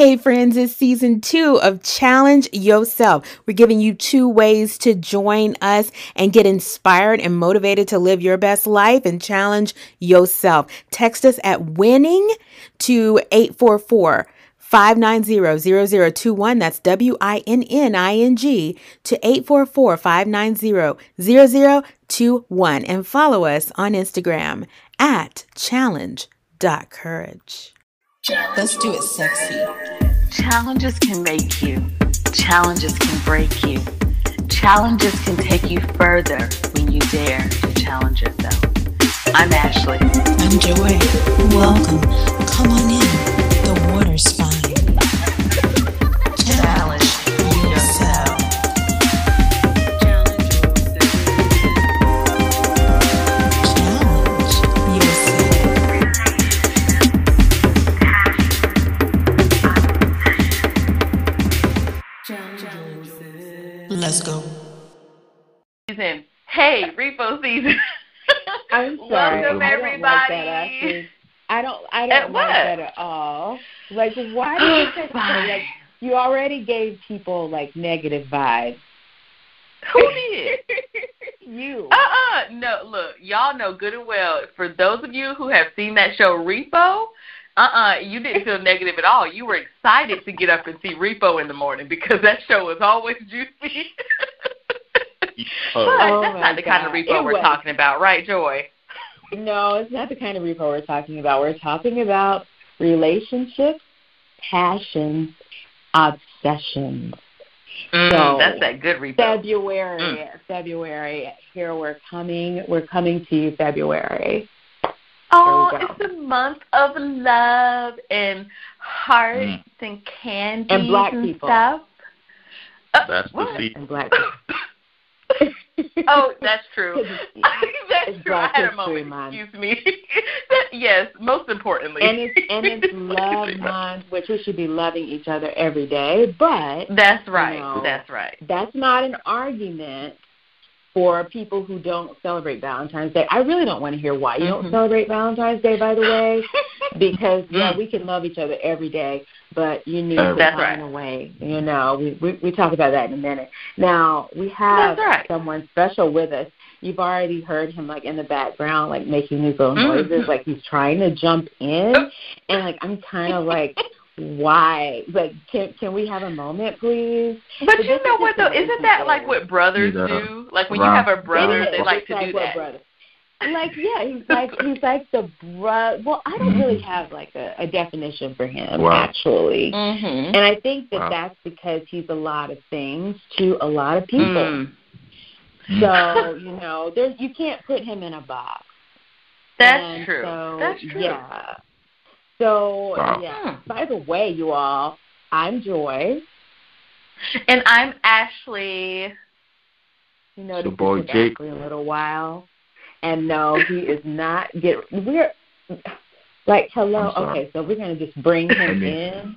Hey, friends, it's season two of Challenge Yourself. We're giving you two ways to join us and get inspired and motivated to live your best life and challenge yourself. Text us at winning to 844 590 0021. That's W I N N I N G to 844 590 0021. And follow us on Instagram at challenge.courage. Let's do it sexy. Challenges can make you, challenges can break you. Challenges can take you further when you dare to challenge yourself. I'm Ashley. I'm Joy. Welcome. Come on in. The water's fine. Let's go. Season. Hey, repo season. I'm sorry. Welcome I don't like that, everybody. I don't. I don't what? like that at all. Like, why did you say that? Like, you already gave people like negative vibes. Who did? you. Uh-uh. No, look, y'all know good and well. For those of you who have seen that show Repo, uh-uh, you didn't feel negative at all. You were excited to get up and see Repo in the morning because that show was always juicy. but Oh that's my not the kind of Repo It we're was. talking about, right, Joy? No, it's not the kind of repo we're talking about. We're talking about relationships, passions, obsessions. Mm, So, that's that good Repo. February, Mm. February. Here we're coming. We're coming to you, February. Oh, There we go. it's the month of love and hearts Mm. and candy And black people. stuff. Uh, That's the what? season. And black. oh, that's true. that's It's true. I had a moment. Month. Excuse me. That- yes, most importantly. and it's and it's love month, which we should be loving each other every day. But That's right. No. That's right. that's not an argument for people who don't celebrate Valentine's Day. I really don't want to hear why you Mhm. don't celebrate Valentine's Day, by the way, because yeah, Mm. we can love each other every day, but you need Uh, to find right. a way. You know, we, we we talk about that in a minute. Now we have right. someone special with us. You've already heard him like in the background, like making these little Mhm. noises, like he's trying to jump in, and like I'm kind of like. Why? Like, can can we have a moment, please? But But you know what though? Isn't that like what brothers Yeah. do? Like when Right. you have a brother, they like to like do that. brother. Like yeah, he's like he's like the bro. Well, I don't really have like a, a definition for him Wow. actually, Mm-hmm. and I think that Wow. that's because he's a lot of things to a lot of people. Mm. So you know, there's you can't put him in a box. That's And true. So, That's true. Yeah. So Wow. yeah. Hmm. By the way, you all, I'm Joy. And I'm Ashley. You know, the boy Jake. for a little while, and no, he is not. Get we're like hello. Okay, so we're gonna just bring Let him me- in.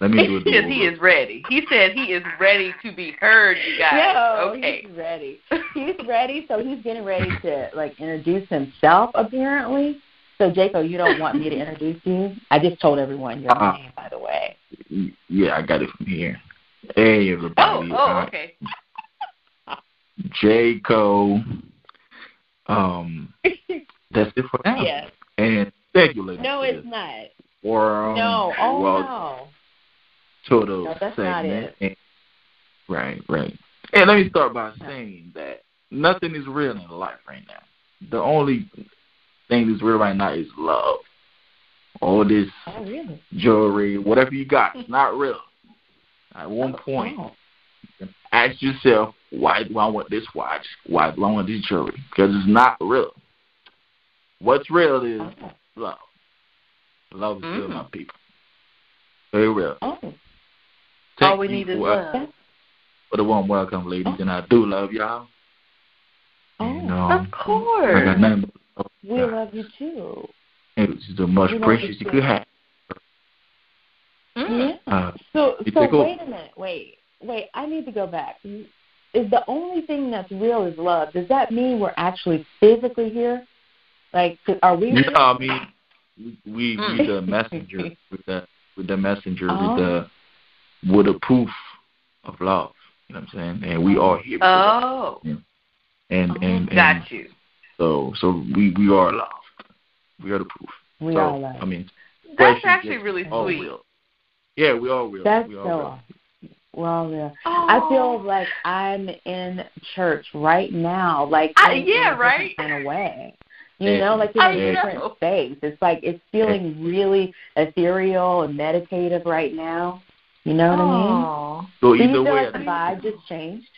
Let me do it. Because he is ready. He said he is ready to be heard, you guys. No, okay. he's ready. He's ready. So he's getting ready to like introduce himself. Apparently. So Jaco, you don't want me to introduce you? I just told everyone your Uh-uh. name, by the way. Yeah, I got it from here. Hey, Oh, everybody. oh, Uh, okay. J. Cole. Um, that's it for now. Yes. And speculating. No, it's not. Or, um, No. Oh well, no. total No, that's segment. not it. And- right, right. And let me start by saying that nothing is real in life right now. The only thing that's real right now is love. All this Oh really? jewelry, whatever you got, it's not real. At one point, Oh. ask yourself, why do I want this watch? Why do I want this jewelry? Because it's not real. What's real is Oh. love. Love is Mm. my people. Very real. Oh. All we need is love. for the warm welcome, ladies, and I do love y'all. Oh. And, Of um, I course. Got nothing but We love you too. it was the most We precious you could have. Yeah. Uh, So so wait a minute. Wait. Wait, I need to go back. Is the only thing that's real is love. Does that mean we're actually physically here? Like are we know, I mean, we we, Mm. the messenger, with the with the messenger Oh. with the with a proof of love. You know what I'm saying? And we are here. Oh, that. and, and and got you. So so we we are loved. We are the proof. We so, are loved. I mean, That's actually really sweet. real. Yeah, we all real. That's we so all real. awesome. Well, yeah. I feel like I'm in church right now, like I- in, yeah, in a right? kind of way. You Yeah. know, like in I a know. different space. It's like it's feeling really ethereal and meditative right now. You know what I mean? So Do you either feel way, like the vibe just changed?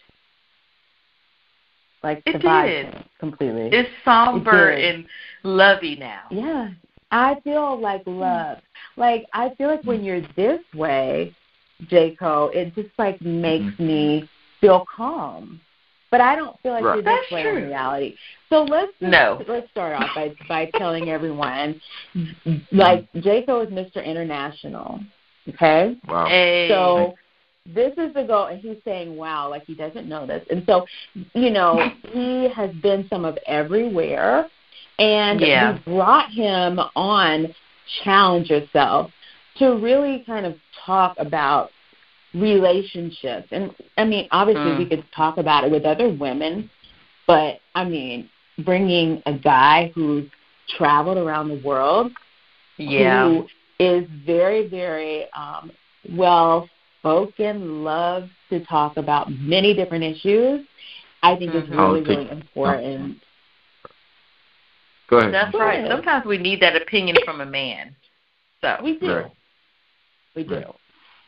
Like It did. completely. It's somber It did. and lovey now. Yeah. I feel like hmm. love. Like I feel like when you're this way, Jayco, it just like makes mm-hmm. me feel calm. But I don't feel like Right. you're this That's way true. in reality. So let's just, No. let's start off by by telling everyone like Jayco is Mr. International. Okay? wow. Hey. So this is the goal, and he's saying, "Wow!" Like he doesn't know this, and so you know he has been some of everywhere, and Yeah. we brought him on Challenge Yourself to really kind of talk about relationships, and I mean, obviously Mm. we could talk about it with other women, but I mean, bringing a guy who's traveled around the world yeah. who is very, very um, well spoken, loves to talk about many different issues. I think is Mhm. really, take- really important. Go ahead. That's Go right. ahead. Sometimes we need that opinion from a man. So We do. Right. We do. Right.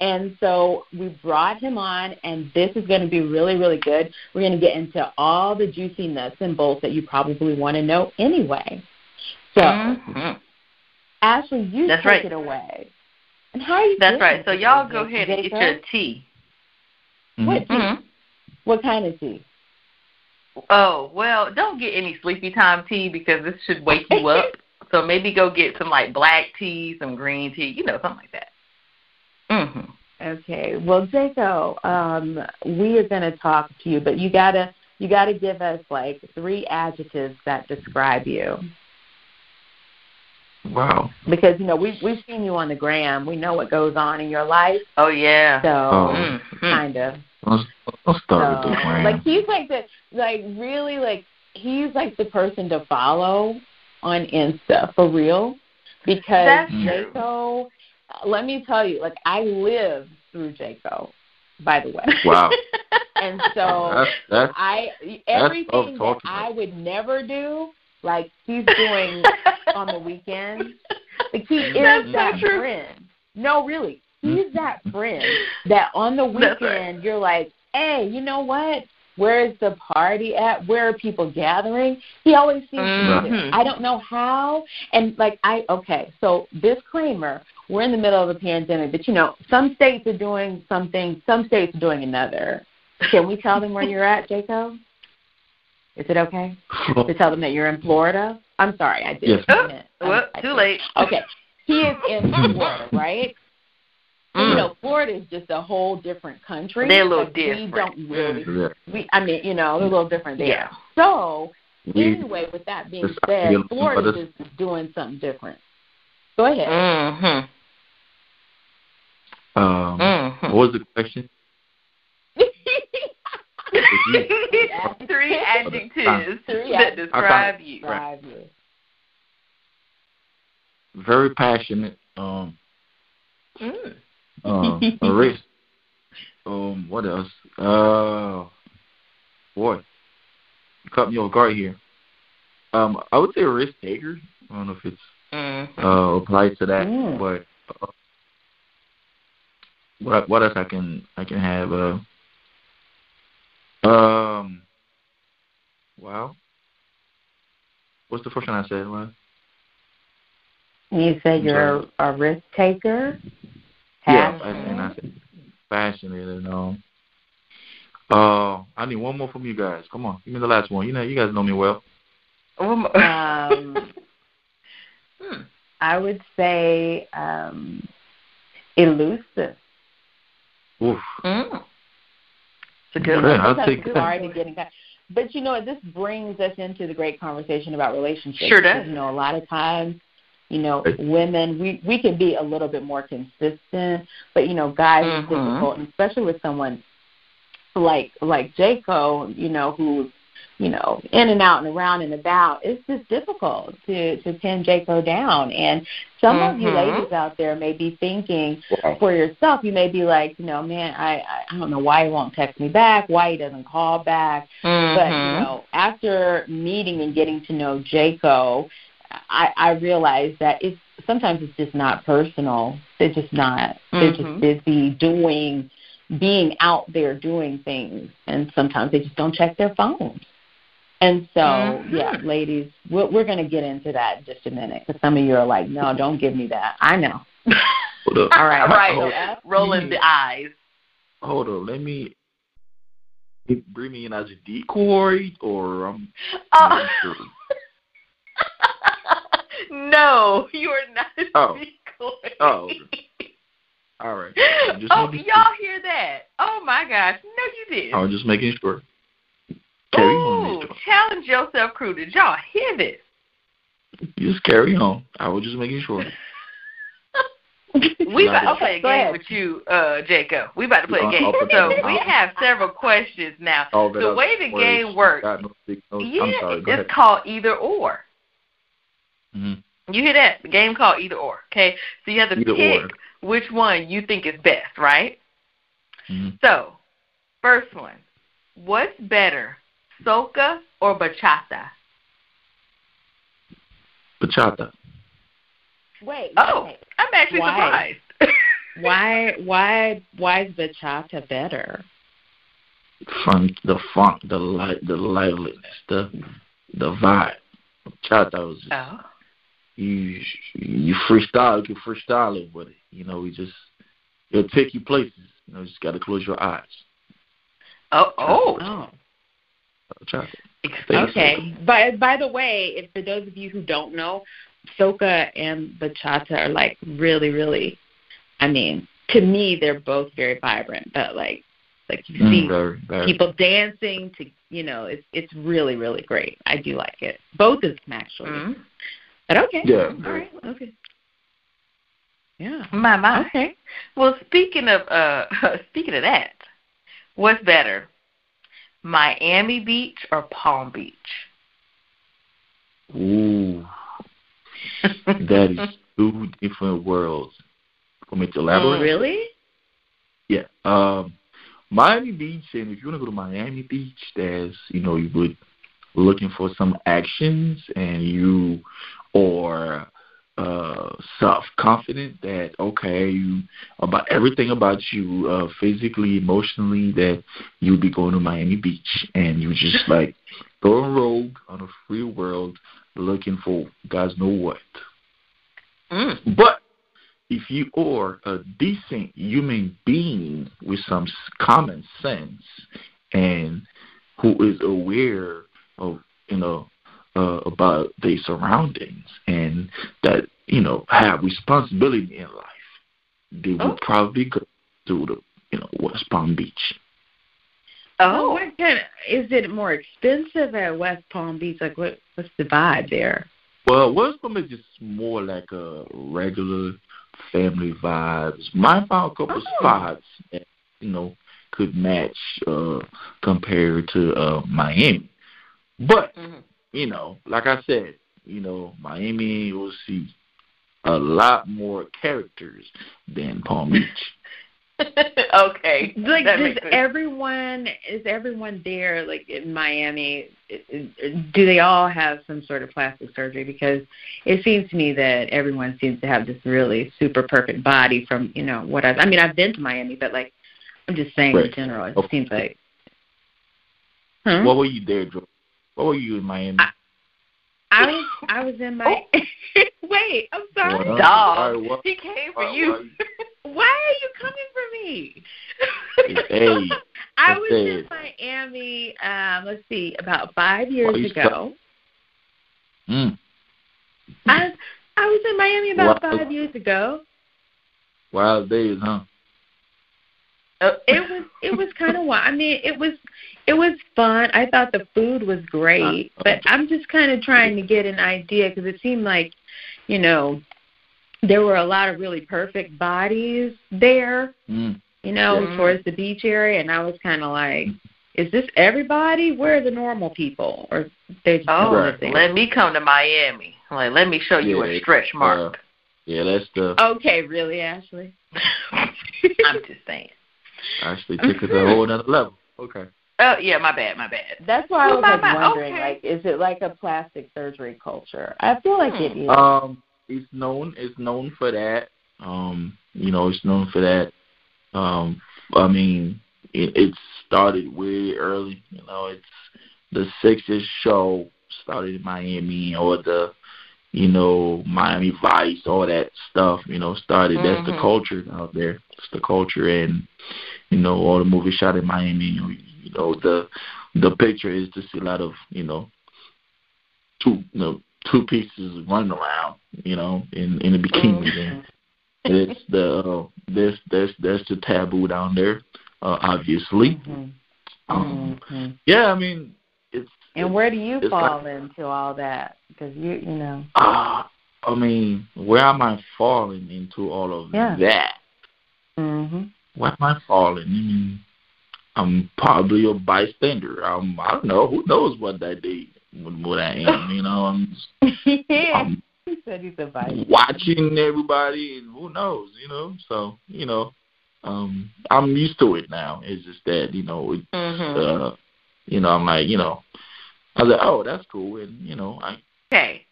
And so we brought him on, and this is going to be really, really good. We're going to get into all the juicy nuts and bolts that you probably want to know anyway. So, Mhm. Ashley, you That's take right. it away. And how are you That's right. So y'all go ahead and get your tea. Mhm. What tea? Mhm. What kind of tea? Oh, well, don't get any sleepy time tea because this should wake you up. so maybe go get some like black tea, some green tea, you know, something like that. Mhm. Okay. Well, Jaco, um, we are going to talk to you, but you gotta you gotta give us like three adjectives that describe you, Wow. because you know we we've seen you on the gram. We know what goes on in your life, Oh yeah. so Oh. Mhm. kind of. Let's, let's start So, with the grand. like he's like the like really like he's like the person to follow on Insta for real, because That's. Jaco. Let me tell you, like I live through Jaco. By the way. Wow. and so that's that's I everything tough that. I would never do, like he's doing on the weekends. Like he is That's that true. friend. No, really, he's that friend that on the weekend right. you're like, hey, you know what? Where is the party at? Where are people gathering? He always seems to be there. Mhm. I don't know how. And like I okay, so disclaimer, we're in the middle of a pandemic, but you know, some states are doing something, some states are doing another. Can we tell them where you're at, Jacob? Is it okay to tell them that you're in Florida? I'm sorry, I did. Yes. Oh, well, too late. Okay, he is in Florida, right? Mm. You know, Florida is just a whole different country. They're a little different. We don't really. We, I mean, you know, they're a little different there. Yeah. So We- anyway, with that being said, yeah, Florida is just doing something different. Go ahead. Mhm. Um, Mhm. what was the question? Three adjectives Three that describe you. Drive. Very passionate. Um, Mm. um, a risk. Um, what else? Uh, boy, you caught me off guard here. Um, I would say a risk taker. I don't know if it's Mhm. uh applies to that, Mm. but uh, what what else I can I can have uh um wow what's the first one I said You said you're a, a risk taker. yeah and I said passionate and um uh I need one more from you guys come on give me the last one you know you guys know me well Um, Hmm. I would say um, elusive. Oof Mm. It's a good Okay, one. I'll take that. hard to get in. But you know, this brings us into the great conversation about relationships. Sure because, does. You know, a lot of times, You know, women we we can be a little bit more consistent, but you know, guys Mhm. it's difficult, and especially with someone like like Jaco, you know, who's you know in and out and around and about. It's just difficult to to pin Jaco down, and some of you Mhm. ladies out there may be thinking Wow. for yourself. You may be like, you know, man, I I- I don't know why he won't text me back, why he doesn't call back. But you know, after meeting and getting to know Jaco, I, I realized that it's sometimes it's just not personal. They're just not. They're just busy doing, being out there doing things, and sometimes they just don't check their phones. And so, Mhm. yeah, ladies, we're, we're going to get into that in just a minute because some of you are like, no, don't give me that. I know. Hold up. All right, right. Hold, Rolling the eyes. hold up. Let me bring me in as a decoy, or I'm not sure. no, you are not a Oh. decoy. Oh. All right. Just oh, y'all hear that? Oh my gosh, no, you didn't. I'm just making sure. Carry Ooh, on, challenge yourself, crew. Did y'all hear this? Just carry on. I was just making sure. We Not about to play a game with you, uh, Jacob. We about to play a game. So we have several questions now. All The way the game works, got no signals. Yeah, I'm it's called either or. hmm You hear that? The game called either or. Okay, so you have to Either pick or. which one you think is best, right? hmm So, first one, what's better, soca or bachata? Bachata. Wait. Oh, wait. I'm actually Why? surprised. Why? Why? Why is bachata better? Funk, the funk, the light, the liveliness, the the vibe. Bachata was just, oh, you you freestyle, you can freestyle it, but you know, we just it'll take you places. You know, you just got to close your eyes. oh, oh. Oh. Bachata. Okay. By by the way, if for those of you who don't know, soca and bachata are like really, really. I mean, to me, they're both very vibrant. But like, like you Mm, see very, very. people dancing to, you know, it's it's really, really great. I do like it. Both of them actually. Mm. But okay. Yeah. All right. Okay. Yeah. My my. Okay. Well, speaking of uh, speaking of that, what's better, Miami Beach or Palm Beach? Ooh, that is two different worlds. For me to elaborate. Mm. Really? Yeah. Um, Miami Beach, and if you want to go to Miami Beach, there's, you know, you would looking for some actions and you or uh self confident that okay you about everything about you uh physically emotionally that you'll be going to Miami Beach and you just like going rogue on a free world looking for guys know what Mm. but if you are a decent human being with some common sense and who is aware of you know uh, about their surroundings and that you know have responsibility in life, they Oh. would probably go to the you know West Palm Beach. Oh, Oh, what kind of, is it more expensive at West Palm Beach? Like, what what's the vibe there? Well, West Palm is just more like a regular family vibes. Might find a couple Oh. spots that you know could match uh compared to uh Miami. But, Mhm. You know, like I said, you know, Miami you will see a lot more characters than Palm Beach. okay. Like, That does everyone is everyone there? Like in Miami, i- i- do they all have some sort of plastic surgery? Because it seems to me that everyone seems to have this really super perfect body. From you know what I, I mean, I've been to Miami, but like, I'm just saying in general, it Okay. seems like. Hmm? What were you there, Joe? What were you in Miami? I- I was I was in my. Wait, I'm sorry. Well, Dog. why- why- He came for why- you. Why are you coming for me? Hey, I I was said- in Miami. Um, let's see, about five years you ago. mm, I I was in Miami about Wow. five years ago. wild days, huh? Uh, It was it was kind of wild. I mean, it was it was fun. I thought the food was great, Uh, but I'm just kind of trying to get an idea because it seemed like, you know, there were a lot of really perfect bodies there, Mm. you know, Mhm. towards the beach area, and I was kind of like, is this everybody? Where are the normal people? Or they just Oh, Right. let me come to Miami. Like, let me show you Yeah, a it's, stretch mark. Yeah, that's the Okay, really, Ashley? I'm just saying. Actually took it to a whole another level. Okay. Oh yeah, my bad, my bad. That's why I was my- like my- wondering, okay. like, is it like a plastic surgery culture? I feel like it is. Um, it's known it's known for that. Um, you know, it's known for that. Um, I mean, it, it started way early. You know, it's the Sixers show started in Miami, or the you know Miami Vice, all that stuff. You know, started. That's the Mhm. culture out there. It's the culture, and you know, all the movies shot in Miami. You know, you know the the picture is just a lot of you know two you know two pieces running around, you know, in in the bikini. And it's the uh, that's that's that's the taboo down there, uh, obviously. Mhm. Um, Mhm. yeah, I mean, And where do you fall like- into all that? Because you, you know. ah, I mean, where am I falling into all of Yeah. that? Mhm. Where am I falling? I mean, I'm probably a bystander. I'm, I don't know. Who knows what that day what, what I am? You know, I'm, yeah. I'm He said he's a vice. watching everybody and who knows, you know. So, you know, um I'm used to it now. It's just that, you know, it, Mhm. uh you know, I'm like, you know I was like, Oh, that's cool and you know, I Okay,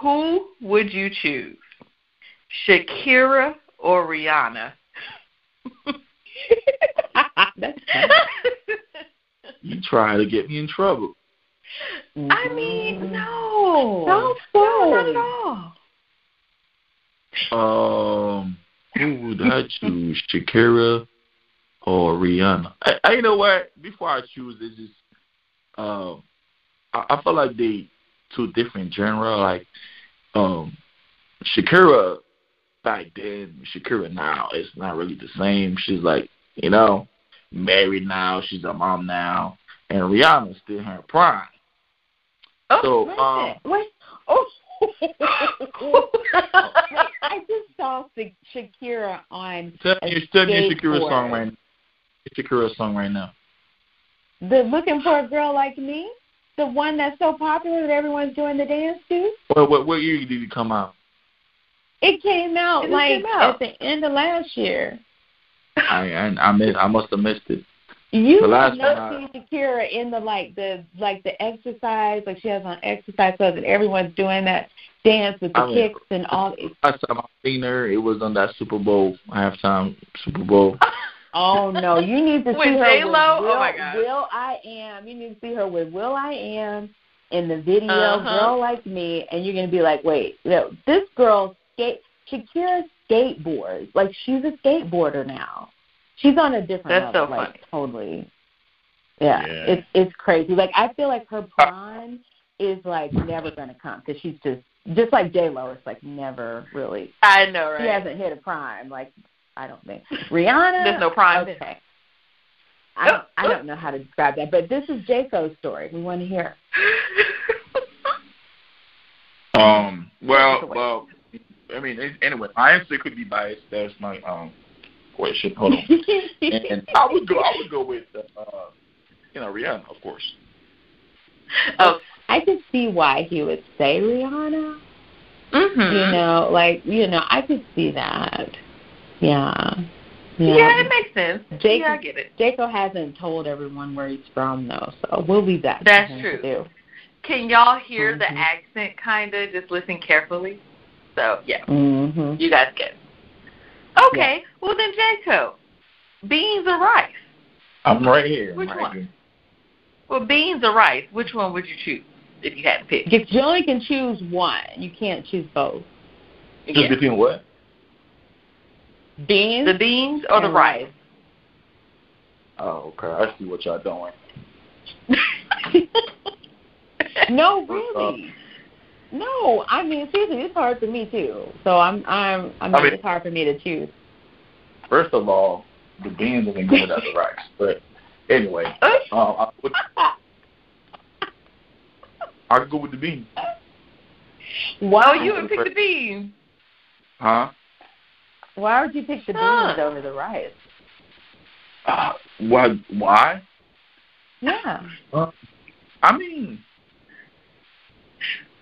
who would you choose, Shakira or Rihanna? That's funny. you try to get me in trouble. I mean, no, Don't no, not at all. Um who would I choose? Shakira or Rihanna? I, I you know what? Before I choose it's just um I, I feel like they two different genre, like um Shakira back then, Shakira now, it's not really the same. She's like, you know, married now, she's a mom now, and Rihanna's still in her prime. Oh, So, Wait, um, wait. Oh. I just saw Shakira on tell me, tell me a Shakira song right now. Shakira song right now. the "Looking for a Girl Like Me," the one that's so popular that everyone's doing the dance to. What what what year did it come out? It came out It like came out. at the end of last year. I I I, miss, I must have missed it. You The have last not one seen Shakira in the like the like the exercise like she has on exercise so that everyone's doing that dance with the I mean- kicks and all. Last time I seen her, it was on that Super Bowl halftime Super Bowl. Oh no, you need to see her J-Lo? with Oh, Will, my God. Will I Am. You need to see her with Will I Am in the video Uh-huh. "Girl Like Me," and you're gonna be like, wait, no, this girl skate Shakira skateboards like she's a skateboarder now. She's on a different That's so level, like funny. totally. Yeah, Yeah. it's it's crazy. Like I feel like her prime is like never gonna come because she's just just like J Lo. It's like never really. I know, right? She hasn't hit a prime. Like I don't think Rihanna. There's no prime. Okay. I don't, I don't know how to describe that, but this is Jaco's story. We want to hear. Um. Well, Take it away. well. I mean, anyway, my answer could be biased. That's my um question. Hold on. and I would go. I would go with uh, you know Rihanna, of course. oh, I could see why he would say Rihanna. mm-hmm. You know, like you know, I could see that. Yeah. Yeah. yeah, it makes sense. Jake- yeah, I get it. Jaco hasn't told everyone where he's from though, so we'll leave that. That's true. To do. Can y'all hear the Mhm. accent, kind of? Just listen carefully. So, yeah, Mm-hmm. you guys get it. Okay, well then, Jaco, beans or rice? I'm right here. Which I'm right one? here. Well, beans or rice, which one would you choose if you had to pick? If you only can choose one. You can't choose both. Just Yeah. between what? Beans. The beans or the rice? Oh, okay. I see what y'all doing. no, really. No, I mean seriously, it's hard for me too. So I'm I'm I mean, I mean- it's hard for me to choose. First of all, the beans doesn't go without the rice. But anyway, um, I would I could go with the beans. Why Oh, you would pick the beans. Huh? Why would you pick the Huh. beans over the rice? Uh, why? Why? Yeah. I mean,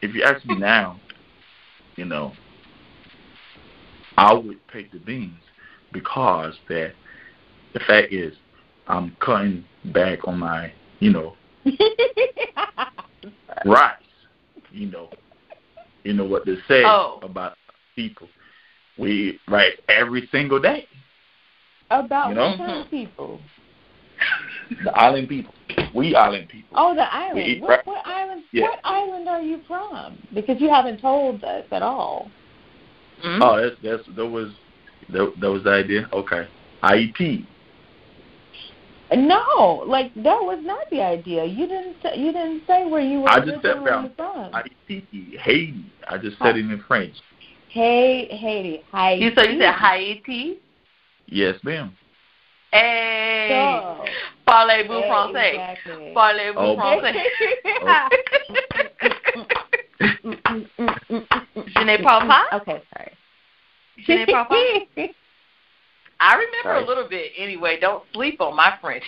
if you ask me now, you know, I would pick the beans because that the fact is I'm cutting back on my, you know, rice. You know, you know what they say Oh. about people. We write every single day. About You know? what kind of people? The island people. We island people. Oh, the island. We eat what, right- what island? Yeah. What island are you from? Because you haven't told us at all. Mm. Oh, that's that's that was that, that was the idea. Okay, Ayiti. No, like that was not the idea. You didn't. Say, you didn't say where you were I just said originally from from. Ayiti, Haiti. I just said it in French. Hey, Haiti. Hi. You so you said Haiti? Yes, ma'am. Hey, So, parlez-vous hey, français? Exactly. Parlez-vous Oh. français? Mm, mm, mm, mm, mm, Je n'ai pas pas? Okay, sorry. Je n'ai pas pas? I remember Sorry. a little bit. Anyway, don't sleep on my French.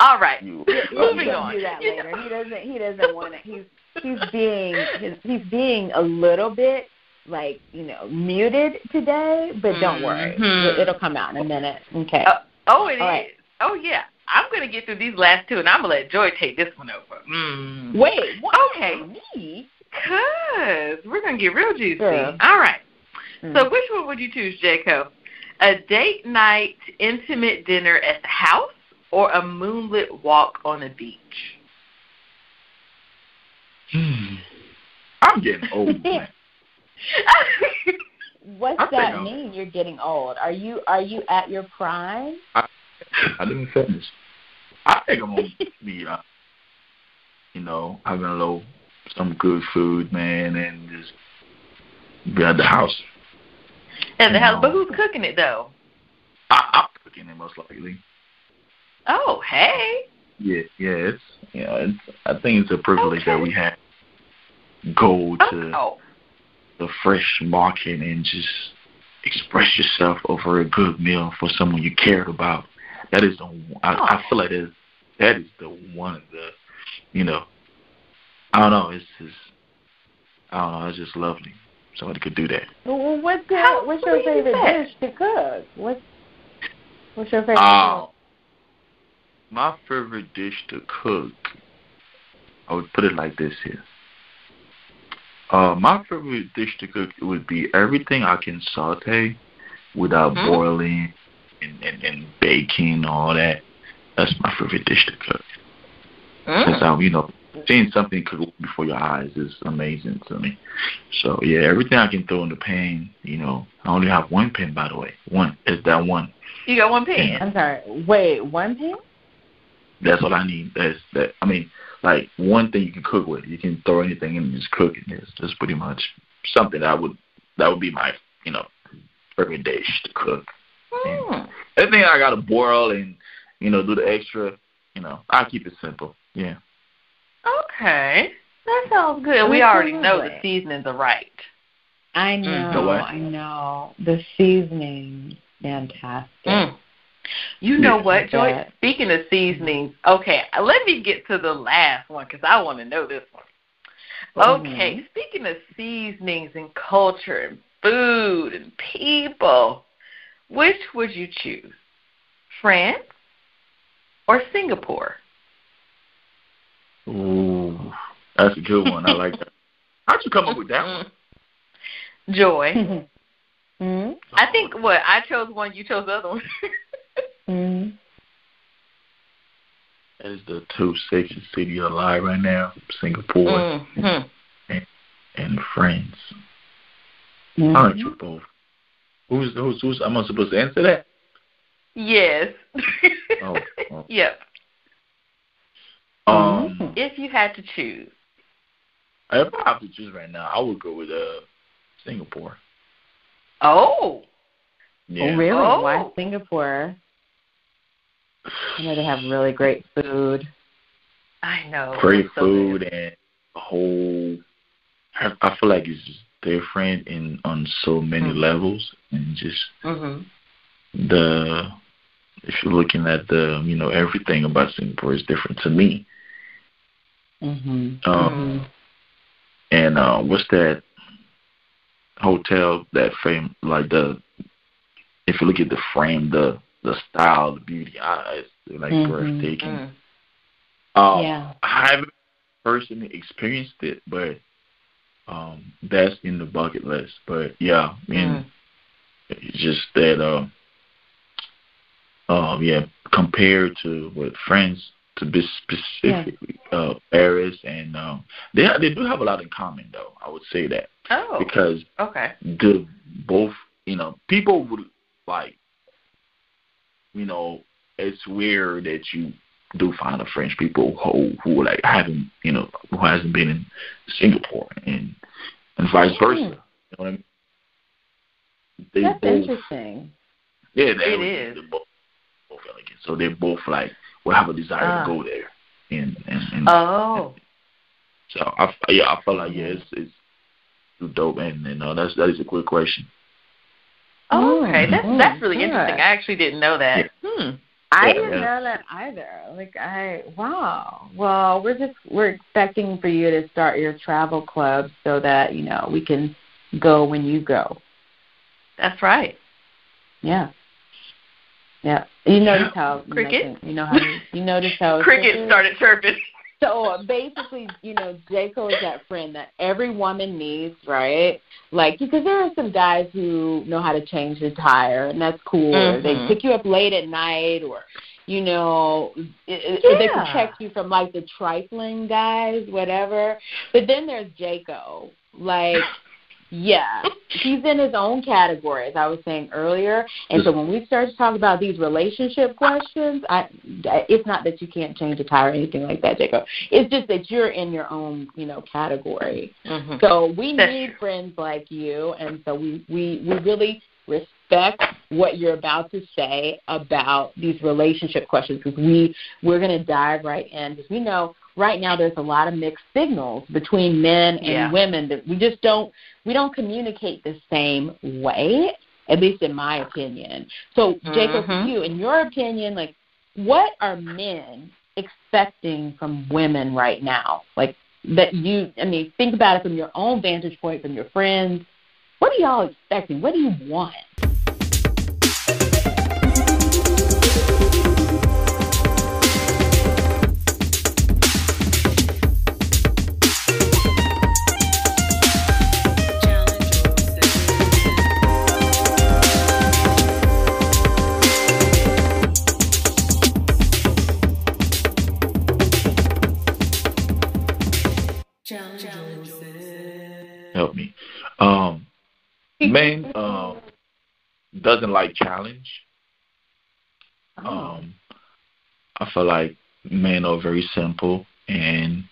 All right. You, Moving He'll on. Do that You later. He doesn't. He doesn't want to. He's he's being he's, he's being a little bit like you know muted today, but don't worry, Mhm. it'll come out in a minute. Okay. Uh, oh, it is. Right. Oh, yeah. I'm going to get through these last two, and I'm going to let Joy take this one over. Mm. Wait. Okay. Me? Because we're going to get real juicy. Sure. All right. Mm. So which one would you choose, Jaco? A date night intimate dinner at the house or a moonlit walk on the beach? Hmm. I'm getting old. What's I think that I'm- mean? You're getting old. Are you are you at your prime? I didn't finish. I think I'm gonna be, uh, you know, having a little some good food, man, and just be at the house. at the house. No. But who's cooking it, though? I, I'm cooking it most likely. Oh, hey. Yeah, yeah, it's you know, it's I think it's a privilege that we have go to Oh, the fresh market and just express yourself over a good meal for someone you cared about. That is the I, I feel like that is that is the one of the you know I don't know, it's just I don't know, it's just lovely. Somebody could do that. Well, what's your How what's your sweet favorite dish to cook? What's what's your favorite? Uh, my favorite dish to cook, I would put it like this here. Uh, my favorite dish to cook would be everything I can saute without Mhm. boiling and, and, and baking all that. That's my favorite dish to cook. Since mm. I, you know, seeing something cook before your eyes is amazing to me. So yeah, everything I can throw in the pan. You know, I only have one pan by the way. One is that one. you got one pan. I'm sorry. Wait, one pan? That's what I need. That's that. I mean, like one thing you can cook with. You can throw anything in and just cook it. It's just pretty much something that I would that would be my you know favorite dish to cook. Mm. Everything I gotta boil and you know do the extra. You know, I keep it simple. Yeah. Okay. That sounds good. We already know the seasonings are right. I Mm. know. The? I know. The seasoning, fantastic. Mm. You know what, Joy? Speaking of seasonings, okay, let me get to the last one because I want to know this one. Okay, Mhm. speaking of seasonings and culture and food and people, which would you choose? France or Singapore? Ooh, that's a good one. I like that. How'd you come up with that one? Joy. mm-hmm. I think what I chose one, you chose the other one. Mm-hmm. That is the two safest city alive right now, Singapore Mhm. and France. Mm-hmm. I like you both. Who's who's who's? Am I supposed to answer that? Yes. Oh, oh. Yep. Um, Mhm. If you had to choose. if I have to choose right now, I would go with uh Singapore. Oh. Yeah. Oh, really? Oh. Why Singapore? I know they have really great food. I know. great so food good. and whole. I, I feel like it's different in on so many Mhm. levels and just Mhm. the if you're looking at the you know everything about Singapore is different to me. Mhm. Um, Mhm. And uh, what's that hotel that frame like the if you look at the frame the the style the beauty uh, it's like Mhm. breathtaking. Mm. Um, Yeah. I haven't personally experienced it, but um, that's in the bucket list. But yeah, I mean, Mm. it's just that, uh, um, yeah, compared to with friends, to be specifically, uh, Paris and um, they they do have a lot in common, though. I would say that Oh. because Okay. the both you know people would like you know it's weird that you do find a French people who who like haven't you know who hasn't been in Singapore and and vice versa. You know what I mean? They That's both interesting. yeah they It is. both, both elegant. So they both like will have a desire Ah. to go there and and, and Oh. so I yeah I feel like yeah it's it's dope and and uh, that's that is a quick question. Oh, okay. That's that's really good. interesting. I actually didn't know that. Hmm. I Yeah, didn't know that either. Like I wow. Well, we're just we're expecting for you to start your travel club so that, you know, we can go when you go. That's right. Yeah. Yeah. You notice how Cricket? You know how you, you notice how Cricket started chirping. So basically, you know, Jayco is that friend that every woman needs, right? Like, because there are some guys who know how to change the tire, and that's cool. Or they mm-hmm. pick you up late at night, or you know, i i they protect you from like the trifling guys, whatever. But then there's Jayco, like. Yeah, he's in his own category, as I was saying earlier. And so when we start to talk about these relationship questions, I, it's not that you can't change a tire or anything like that, Jacob. It's just that you're in your own, you know, category. Mhm. So we That's need true. friends like you, and so we we we really respect what you're about to say about these relationship questions because we we're going to dive right in because we know right now there's a lot of mixed signals between men and Yeah. women that we just don't we don't communicate the same way at least in my opinion so jacob for Mhm. you in your opinion like what are men expecting from women right now like that you i mean think about it from your own vantage point from your friends what are y'all expecting? What do you want? Help me. Um, men um doesn't like challenge. Oh. Um, I feel like men are very simple and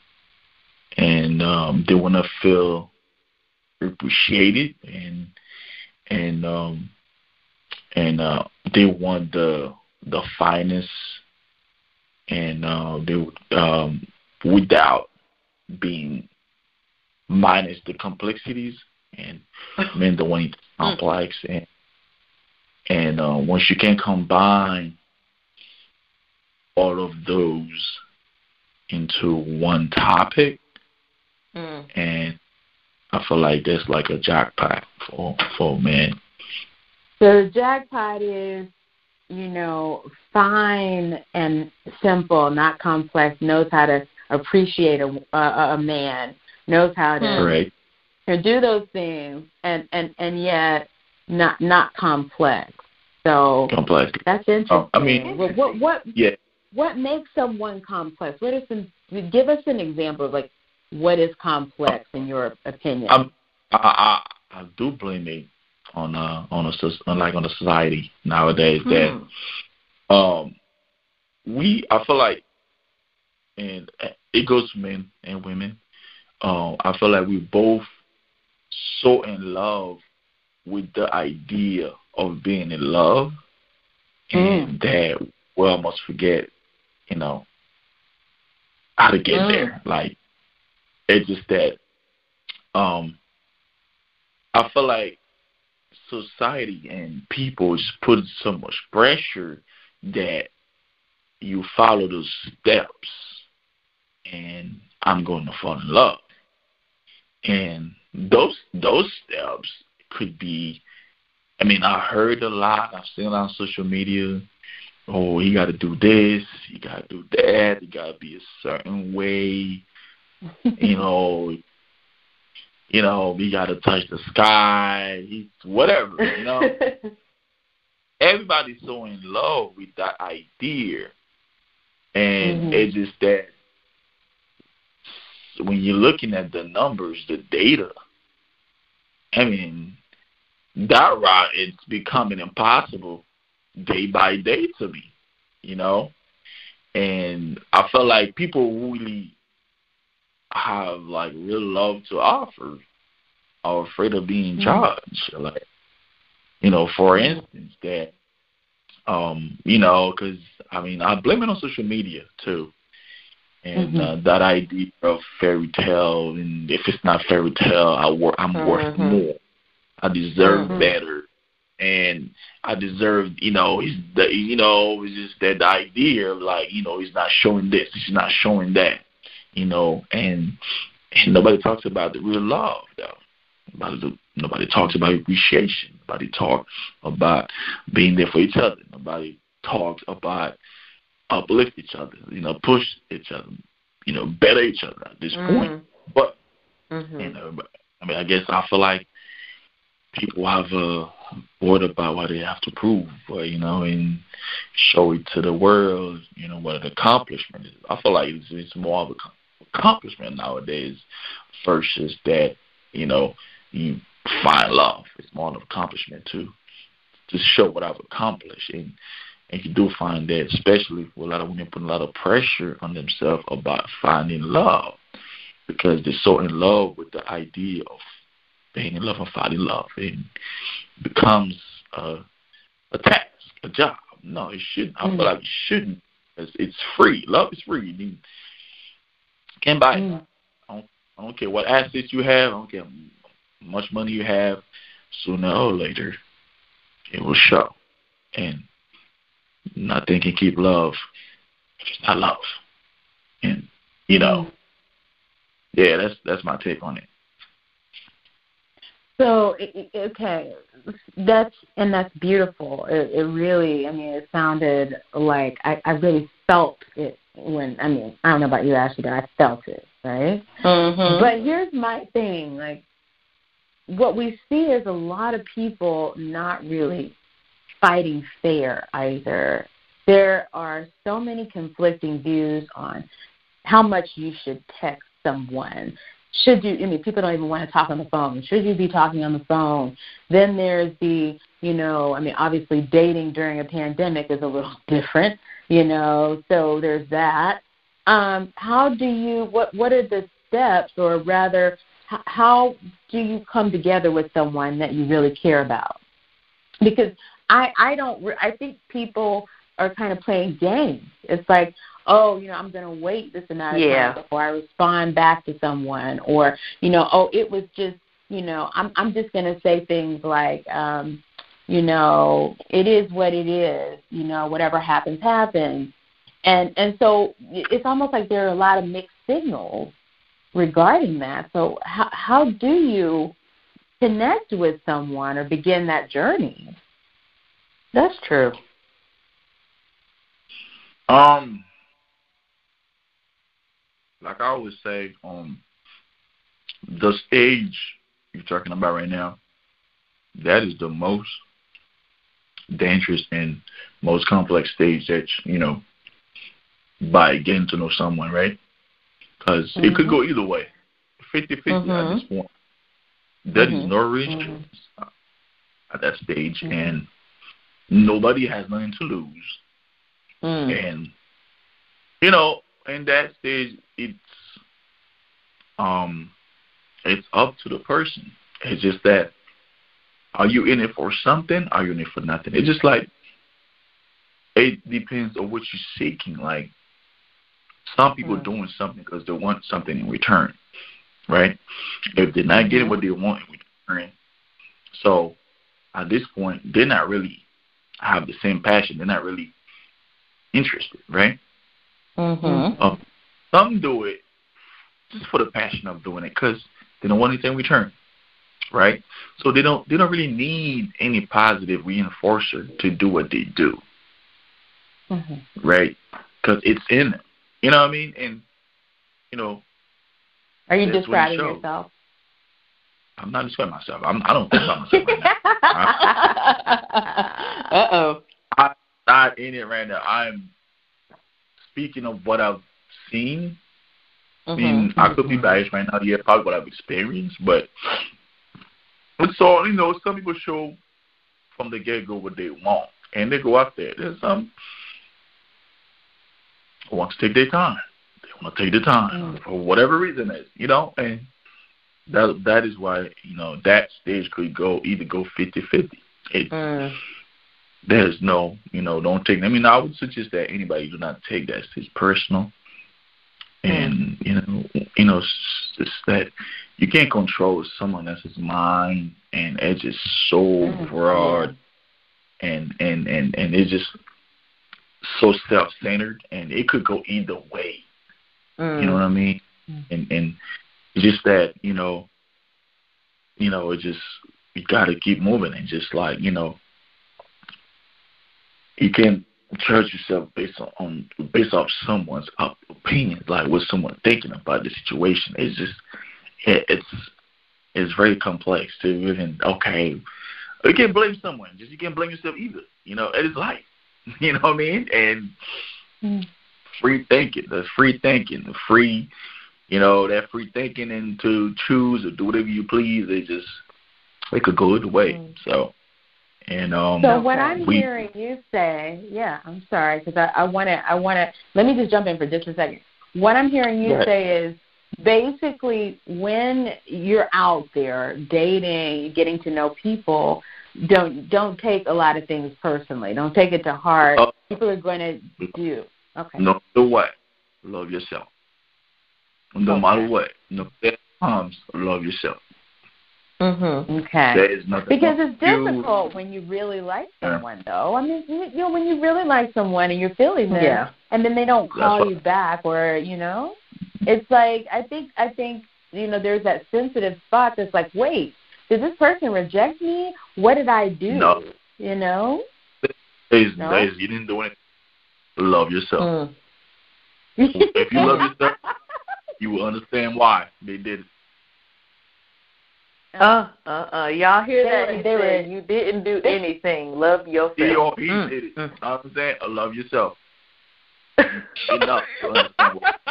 and um, they want to feel appreciated and and um, and uh, they want the the finest and uh, they um, without being minus the complexities and men don't want it complex and and uh, once you can combine all of those into one topic Mm. and I feel like that's like a jackpot for for men. So the jackpot is, you know, fine and simple, not complex. Knows how to appreciate a a, a man. Knows how to, Correct. To do those things, and and and yet not not complex. So Complex. that's interesting. Oh, I mean- what what what, Yeah. what makes someone complex? What is some? Give us an example of like what is complex in your opinion. I'm, I, I I do blame it on uh on a on like on the society nowadays that Hmm. um we I feel like and it goes to men and women. Um I feel like we both so in love with the idea of being in love and that we almost forget, you know, how to get Mm. there. Like it's just that um I feel like society and people just put so much pressure that you follow those steps and I'm going to fall in love. And those those steps could be I mean, I heard a lot, I've seen it on social media. Oh, you gotta do this, you gotta do that, you gotta be a certain way, you know, you know, you gotta touch the sky, whatever, you know. Everybody's so in love with that idea. And Mhm. it's just that when you're looking at the numbers, the data, I mean, that route it's becoming impossible day by day to me, you know. And I feel like people who really have like real love to offer are afraid of being Mhm. charged. Like, you know, for instance, that, um, you know, because I mean, I blame it on social media too, and Mhm. uh, that idea of fairy tale, and if it's not fairy tale, I wor- I'm worth Mhm. more. I deserve Mhm. better, and I deserve, you know, he's the, you know, it's just that idea of like, you know, he's not showing this, he's not showing that, you know, and and nobody talks about the real love though. Nobody, nobody talks about appreciation. Nobody talks about being there for each other. Nobody talks about uplift each other, you know, push each other, you know, better each other at this point. But Mhm. you know, I mean, I guess I feel like people have a word about what they have to prove, or, you know, and show it to the world, you know, what an accomplishment is. I feel like it's, it's more of an accomplishment nowadays versus that, you know, you find love. It's more of an accomplishment to to show what I've accomplished, and and you do find that, especially with a lot of women putting a lot of pressure on themselves about finding love because they're so in love with the idea of being in love and finding love. It becomes a, a task, a job. No, it shouldn't. I Mm. feel like it shouldn't. It's, it's free. Love is free. You can't buy it. Mm. I don't care what assets you have. I don't care how much money you have. Sooner or later, it will show. And nothing can keep love if it's not love. And you know, yeah, that's that's my take on it. So it, it- okay, that's and that's beautiful. It, it really, I mean, it sounded like I, I really felt it when I mean, I don't know about you, Ashley, but I felt it, right? Mhm. But here's my thing, like what we see is a lot of people not really fighting fair either. There are so many conflicting views on how much you should text someone. Should you, I mean, people don't even want to talk on the phone. Should you be talking on the phone? Then there's the, you know, I mean, obviously dating during a pandemic is a little different, you know, so there's that. Um, how do you, what, what are the steps, or rather, how do you come together with someone that you really care about? Because I, I don't, re- I think people are kind of playing games. It's like, oh, you know, I'm going to wait this amount of Yeah. time before I respond back to someone, or you know, oh, it was just, you know, I'm I'm just going to say things like, um, you know, it is what it is. You know, whatever happens, happens. And and so it's almost like there are a lot of mixed signals regarding that. So how how do you connect with someone or begin that journey? That's true. Um, like I always say, um, the stage you're talking about right now, that is the most dangerous and most complex stage that you know by getting to know someone, right? Because it could go either way, 50-50 at this point. There is Mhm. no restrictions at that stage, and nobody has nothing to lose. Mm. And you know, in that stage, it's um, it's up to the person. It's just that, are you in it for something? Are you in it for nothing? It's just like it depends on what you're seeking. Like Some people Mm. doing something because they want something in return, right? If they're not getting what they want in return, so at this point they're not really have the same passion. They're not really interested, right? Mm-hmm. Um, some do it just for the passion of doing it because they don't want anything in return, right? So they don't they don't really need any positive reinforcer to do what they do, Mm-hmm. right? Because it's in them. You know what I mean? And you know, Are you That's what it describing yourself? I'm not describing myself. I'm, I don't think about myself right. Uh oh. Not in it right now. I'm speaking of what I've seen. I mean, I could be biased right now. Yeah, probably what I've experienced, but it's all you know. Some people show from the get go what they want, and they go out there. There's some who want to take their time. They want to take the time for whatever reason is, you know, and that that is why you know that stage could go either go fifty fifty. It Mm. there's no, you know, don't take. I mean, I would suggest that anybody do not take that as personal, and you know, you know, it's that you can't control someone else's mind, and it's just so broad, and and and and it's just so self-centered, and it could go either way. Mm. You know what I mean? And and it's just that you know, you know, it just you got to keep moving and just like you know, you can't judge yourself based on, on based off someone's op- opinions, like what someone thinking about the situation. It's just it, it's it's very complex to even okay. You can't blame someone. Just you can't blame yourself either. You know, it is life. You know what I mean? And Mm. free thinking, the free thinking, the free, you know, that free thinking and to choose or do whatever you please. It just it could go either way. So, and um, So what I'm we, hearing you say, yeah, I'm sorry because I, I want to, I want to. Let me just jump in for just a second. What I'm hearing you Right. say is basically when you're out there dating, getting to know people, don't don't take a lot of things personally. Don't take it to heart. Oh. people are going to do. Okay. no matter what, love yourself. No Okay. matter what, no matter comes, love yourself. Mm-hmm. Okay. There is nothing Because it's with you. difficult when you really like Yeah. someone, though. I mean, you know, when you really like someone and you're feeling them, Yeah. and then they don't That's call what- you back, or you know, it's like I think I think you know there's that sensitive spot that's like, wait, did this person reject me? What did I do? No. You know. There's, No? there's, you didn't do anything. Love yourself. Mm. If you love yourself, you will understand why they did it. Uh, uh, uh. Y'all hear They that? were- He they said were- you didn't do anything. Love yourself. He, or he Mm, did it. mm. You know what I'm saying? Love yourself. Enough to understand why.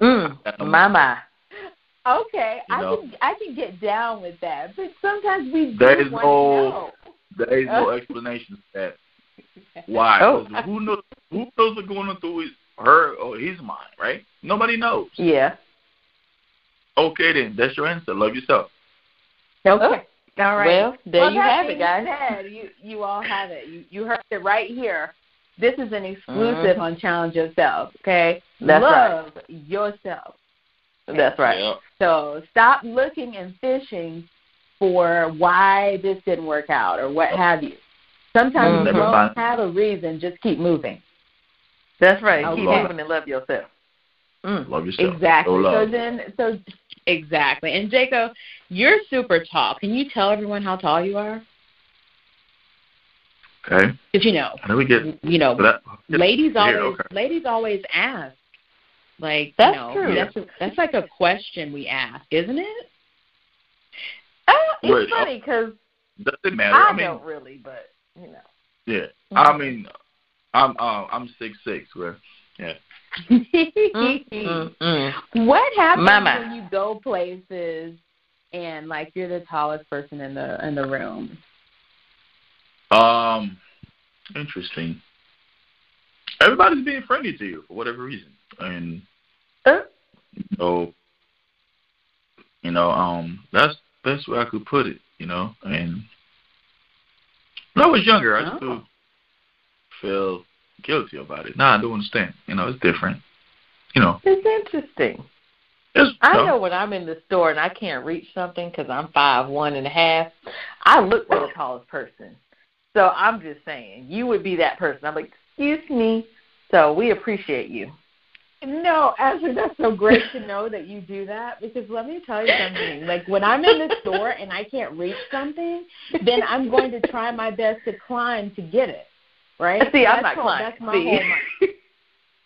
Mm. My my. Okay, You I know? can I can get down with that, but sometimes we do There is want no- to know. There is no explanation for that. Why? Oh. 'Cause Who knows? Who knows what's going on through his, her, or his mind? Right? Nobody knows. Yeah. Okay, then that's your answer. Love yourself. Okay. All right. Well, there well, you have it, guys. Said, you you all have it. You you heard it right here. This is an exclusive on challenge yourself. Okay. Mm-hmm. That's right. Love yourself. That's right. Yeah. So stop looking and fishing for why this didn't work out or what have you. Sometimes Mhm. you don't have a reason. Just keep moving. That's right. Okay. Keep moving and love yourself. Mm. Love yourself. Exactly. Show So then, so Exactly. And Jacob, you're super tall. Can you tell everyone how tall you are? Okay. Because you know, How do we get you know, to that? ladies Yeah, always okay. ladies always ask. Like That's you know, true. that's a, that's like a question we ask, isn't it? Uh, it's Wait, funny because Does it matter? I, I mean, don't really, but you know. yeah. I mean, I'm uh, I'm six six. Where yeah. Mm, mm, mm. What happens Mama. when you go places and like you're the tallest person in the in the room? Um, interesting. Everybody's being friendly to you for whatever reason, and Uh. so you know, um, that's best way I could put it. You know, and when I was younger, I Oh. still feel guilty about it. Nah, I don't understand. You know, it's different. you know, It's interesting. it's, I know when I'm in the store and I can't reach something because I'm five one and a half, I look for the tallest person. So I'm just saying, you would be that person. I'm like, excuse me. So we appreciate you. No, Ashley, that's so great to know that you do that because let me tell you something. Like when I'm in the store and I can't reach something, then I'm going to try my best to climb to get it. Right? See, I'm That's not climbing. That's my See?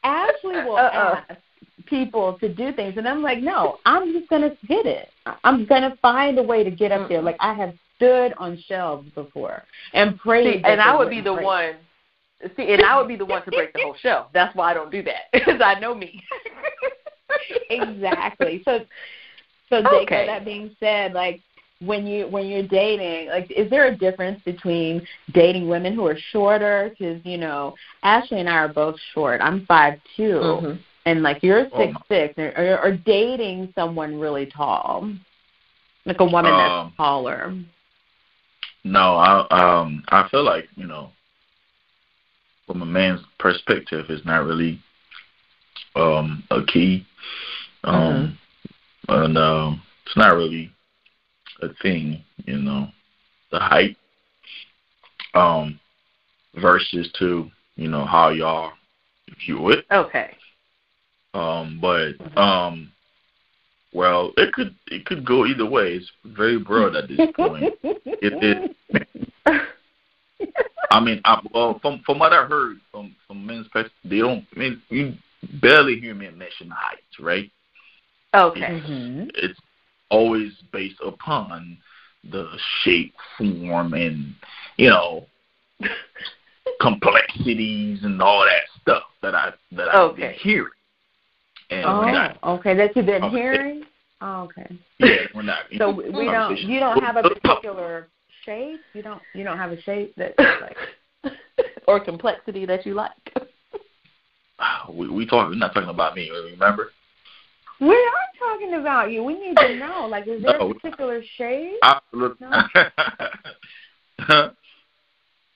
Ashley will Uh-uh. ask people to do things, and I'm like, no, I'm just gonna get it. I'm gonna find a way to get up there. Like I have stood on shelves before and prayed. See, and I would be the one. See, and I would be the one to break the whole shelf. That's why I don't do that because I know me. exactly. So, so Jacob, Okay. that being said, like when you when you're dating, like is there a difference between dating women who are shorter? Because you know, Ashley and I are both short. I'm five two, Mhm. and like you're Oh, six my- six, or, or, or dating someone really tall, like a woman Um, that's taller. No, I um I feel like you know, from a man's perspective, it's not really um a key, um, and um it's not really a thing, you know, the height, um, versus to you know how y'all view it, Okay. um, but um. Well, it could it could go either way. It's very broad at this point. It, it I mean, I, well, from from what I heard from from men's pers- they don't. I mean, you barely hear men mention height, right? Okay. mm-hmm. It's always based upon the shape, form, and you know complexities and all that stuff that I that I've Okay. been hearing. And Oh, not, okay. That you've been Okay. hearing. Oh, okay. yeah, we're not. So we we don't. You don't have a particular shape. You don't. You don't have a shape that like. or complexity that you like. Ah, we we talk. We're not talking about me. Remember? We are talking about you. We need to know. Like, is there No. a particular shade? Absolutely.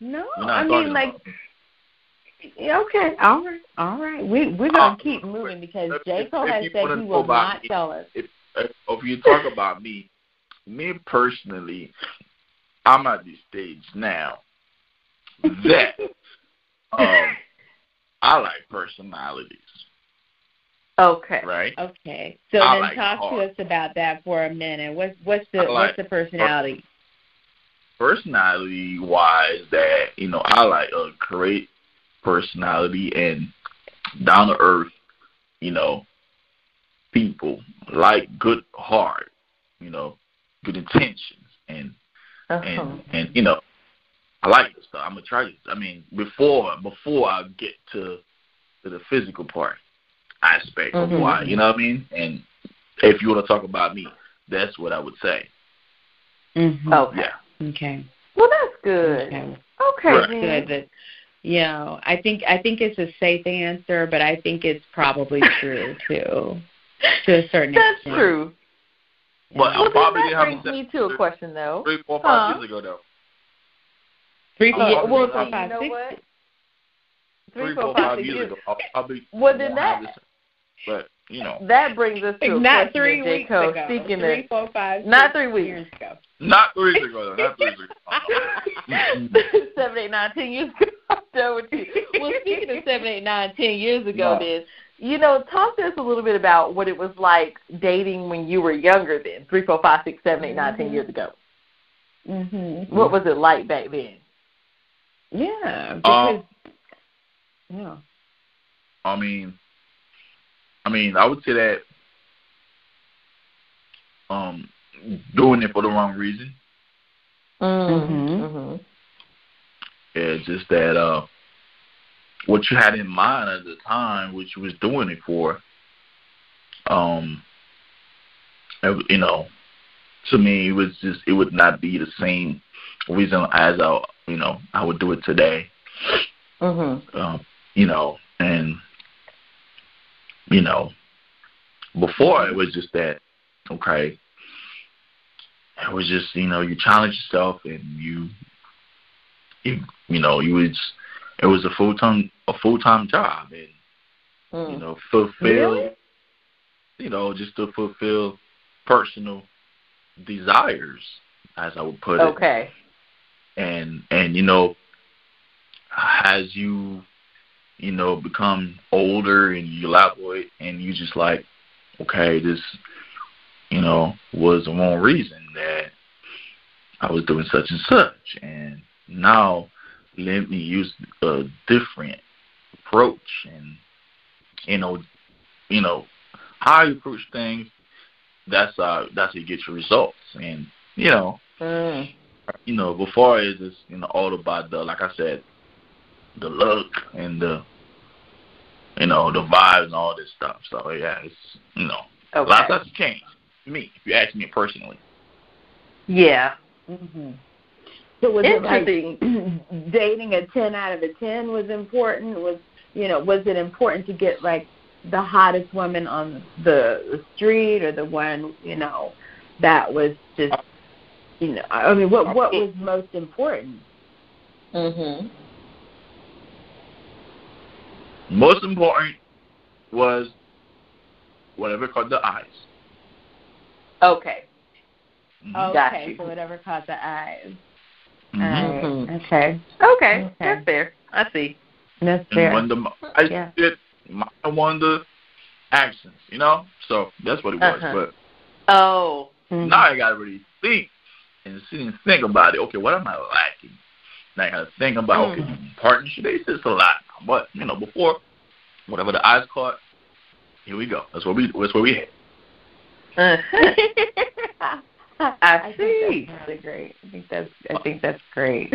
No. We're I mean, like, about me. yeah, okay, all right, all right. We we're gonna Uh, keep moving because if- Jaco if has said he will not me, tell us. if, if if you talk about me, me personally, I'm at the stage now that um, I like personalities, Okay. right? Okay, so I then like talk hard. to us about that for a minute. What's what's the like what's the personality? Personality wise, that you know, I like a great personality and down to earth, you know, people like good heart, you know, good intentions and Uh-huh. and and you know, I like this stuff. I'm attracted. I mean, before before I get to to the physical part aspect Mhm. of why, you know what I mean? And if you want to talk about me, that's what I would say. Mm-hmm. Okay. Yeah. Okay. Well, that's good. Okay. Okay. Right. then. Good. That, you know, I think I think it's a safe answer, but I think it's probably true too, to a certain That's extent. That's true. But I Well, probably then didn't that brings me to a question, though. three, four, five Huh? years ago though. Three, four, Yeah, well, four, five, you know six. what? Three, four, four, five, five six years years. ago. I'll probably Well, then that- this- but you know, That brings us to a Not question, three J. weeks Cole. ago. Speaking three, of four, Not three weeks. years ago. not three weeks ago. Not three years ago. seven, eight, nine, ten years ago. I'm done with you. Well, speaking of seven, eight, nine, ten years ago, No. then you know, talk to us a little bit about what it was like dating when you were younger. Then three, four, five, six, seven, eight, nine, ten Mhm. years ago. Mhm. What was it like back then? Yeah. Uh, Because. yeah. I mean, I mean, I would say that um, doing it for the wrong reason. Mhm. Mhm. It's just that uh, what you had in mind at the time, what you was doing it for, um, it- you know, to me, it was just it would not be the same reason as I, you know, I would do it today. Mhm. um, you know, and you know, before it was just that, okay, it was just you know you challenge yourself and you, you, you know, you was it was a full time a full time job and Mm. You know, fulfill. Really? You know, just to fulfill personal desires, as I would put it. Okay. and and you know as you you know become older and you elaborate and you just like okay this you know was the wrong reason that I was doing such and such and now let me use a different approach and you know you know how you approach things that's uh that's how you get your results and you know Mm. you know, before it's just, you know, all about the like I said, the look and the you know, the vibes and all this stuff. So yeah, it's you know a lot of Okay. stuff's changed. Me, if you ask me personally. Yeah. hmm So was it like Interesting. dating a ten out of a ten was important? Was you know was it important to get like the hottest woman on the, the street or the one you know that was just you know I mean what what was most important? Mhm. Most important was whatever caught the eyes. Okay. Mhm. Okay, Got you. so whatever caught the eyes. Mhm. Alright, Mhm. Okay, Okay. Okay. That's fair. I see. that's And fair. when the eyes Yeah. did, I won the accents, you know. So that's what it was. Uh-huh. But Oh. Mhm. Now I gotta really think and sit and think about it. Okay, what am I lacking? Now I gotta think about okay, partnership. They said it's a lot, but you know, before whatever the eyes caught, here we go. That's where we. That's where we hit. Uh-huh. I see. think that's really great. I think that's I think that's great.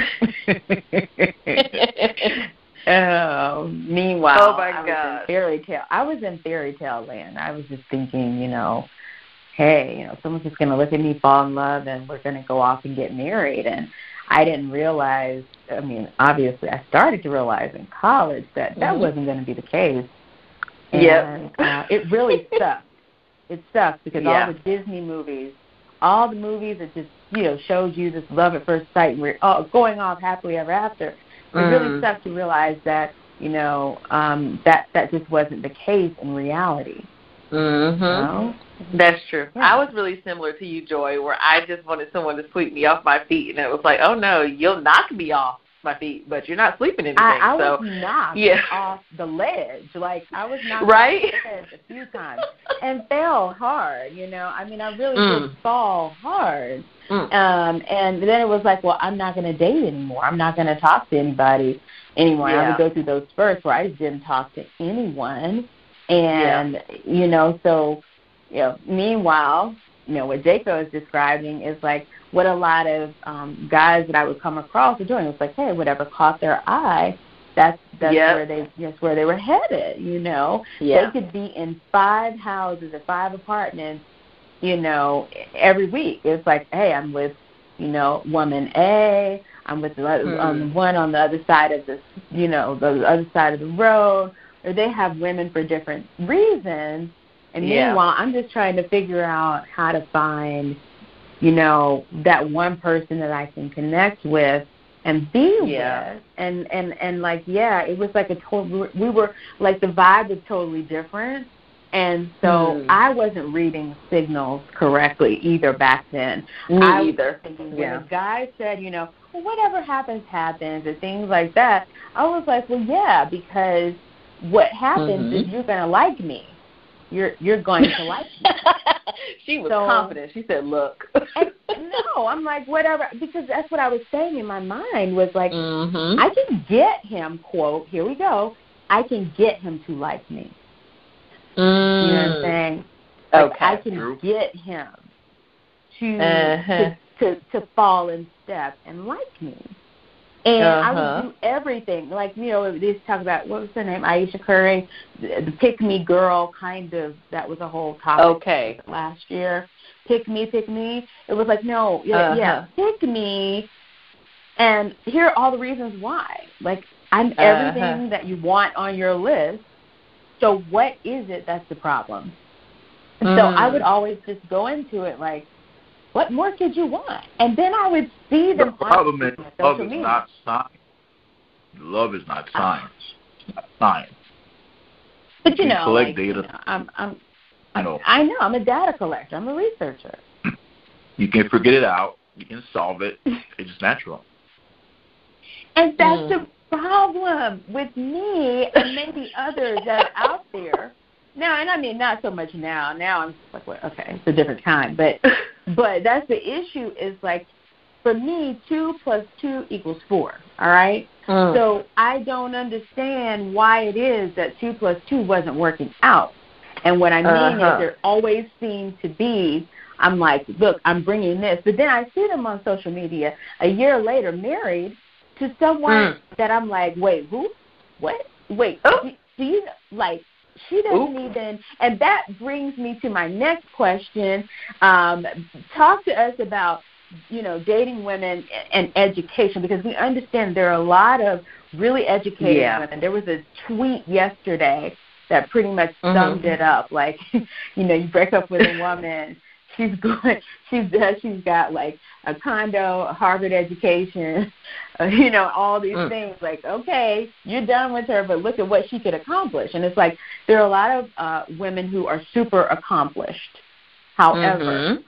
oh, meanwhile, Oh, my I was God. in fairy tale. I was in fairy tale land. I was just thinking, you know, hey, you know, someone's just gonna look at me, fall in love, and we're gonna go off and get married. And I didn't realize. I mean, obviously, I started to realize in college that that Mhm. wasn't going to be the case. Yep. uh, it really sucked. It sucked because Yeah. all the Disney movies, all the movies that just you know shows you this love at first sight, and we're all going off happily ever after. It really Mm. sucked to realize that you know um, that that just wasn't the case in reality. Mhm. Know? That's true. Yeah. I was really similar to you, Joy, where I just wanted someone to sweep me off my feet, and it was like, oh no, you'll knock me off my feet, but you're not sleeping anything. I, I so was knocked yeah. off the ledge. Like I was knocked Right? off the ledge a few times and fell hard. You know, I mean, I really Mm. did fall hard. Mm. Um, and then it was like, well, I'm not going to date anymore. I'm not going to talk to anybody anymore. I Yeah. would go through those spurts where I didn't talk to anyone. And you know, so you know, meanwhile, you know, what Jaco is describing is like what a lot of um guys that I would come across are doing. It's like, hey, whatever caught their eye, that's that's Yep. where they that's where they were headed, you know. yeah. They could be in five houses or five apartments, you know, every week. It's like, hey, I'm with, you know, woman A. I'm with the other, Hmm. um, one on the other side of the, you know, the other side of the road. Or they have women for different reasons. And Yeah. meanwhile, I'm just trying to figure out how to find, you know, that one person that I can connect with and be Yeah. with and and and like yeah it was like a total we were like the vibe was totally different and so Hmm. i wasn't reading signals correctly either back then Me I was either. thinking when Yeah. the guy said you know well, whatever happens happens and things like that i was like well yeah because what happens Mhm. is you're going to like me you're you're going to like me she was So- confident. She said, "Look." no i'm like whatever because that's what i was saying in my mind was like mhm. I can get him, quote, here we go, I can get him to like me. You know what I'm saying? Like Okay. I can True. get him to, Uh-huh. to to to fall in step and like me. And I Uh-huh. would do everything. Like, you know, they talk about what was her name? Ayesha Curry, the, pick me girl kind of that was a whole topic Okay. last year. Pick me, pick me. It was like, no, yeah, yeah, Uh-huh. pick me. And here are all the reasons why. Like, I'm Uh-huh. everything that you want on your list. So what is it that's the problem? So Mm. I would always just go into it like, what more could you want? And then I would see The them on problem is love is media. not science. Love is not science. It's not science. But you You know, collect like, data. you know, I'm, I'm, I know. I know, I'm a data collector. I'm a researcher. You can figure it out. You can solve it. It's just natural. And that's Mm. the problem with me and maybe others that are out there. Now, and I mean not so much now. Now I'm just like, well, okay, it's a different time. But but that's the issue is like for me, two plus two equals four. All right. Mm. So I don't understand why it is that two plus two wasn't working out. And what I mean Uh-huh. is there always seemed to be I'm like, look, I'm bringing this, but then I see them on social media a year later married to someone Mm. that I'm like, wait, who? What? Wait, Oh. do, do you like? She doesn't even, and that brings me to my next question. Um, talk to us about, you know, dating women and education because we understand there are a lot of really educated Yeah. women. There was a tweet yesterday that pretty much Mhm. summed it up. Like, you know, you break up with a woman, she's going, she's uh, she's got like a condo, a Harvard education, uh, you know, all these Mm. things. Like, okay, you're done with her, but look at what she could accomplish. And it's like there are a lot of uh, women who are super accomplished. However, Mhm.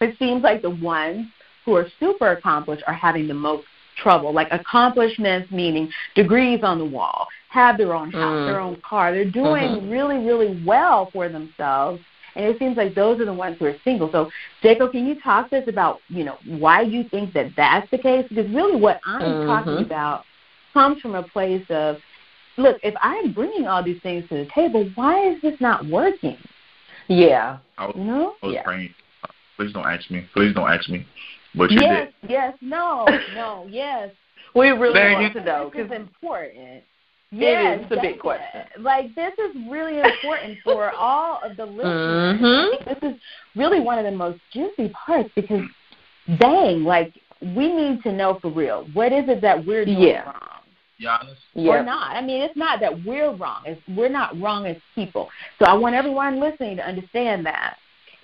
it seems like the ones who are super accomplished are having the most trouble. Like accomplishments meaning degrees on the wall, have their own house, Mm. their own car. They're doing really, really well for themselves. And it seems like those are the ones who are single. So, Jacob, can you talk to us about, you know, why you think that that's the case? Because really what I'm Mhm. talking about comes from a place of, look, if I'm bringing all these things to the table, why is this not working? Yeah. I was, You know? I was Yeah. praying. Please don't ask me. Please don't ask me. But you Yes, did. yes, no, no, yes. We really Dang want it. to know This is because important. Yes, is. It's a big question. Like this is really important for all of the listeners. Mhm. This is really one of the most juicy parts because, dang, like we need to know for real what is it that we're doing Yeah. wrong Giannis. yeah. or not. I mean, it's not that we're wrong. It's, we're not wrong as people. So I want everyone listening to understand that.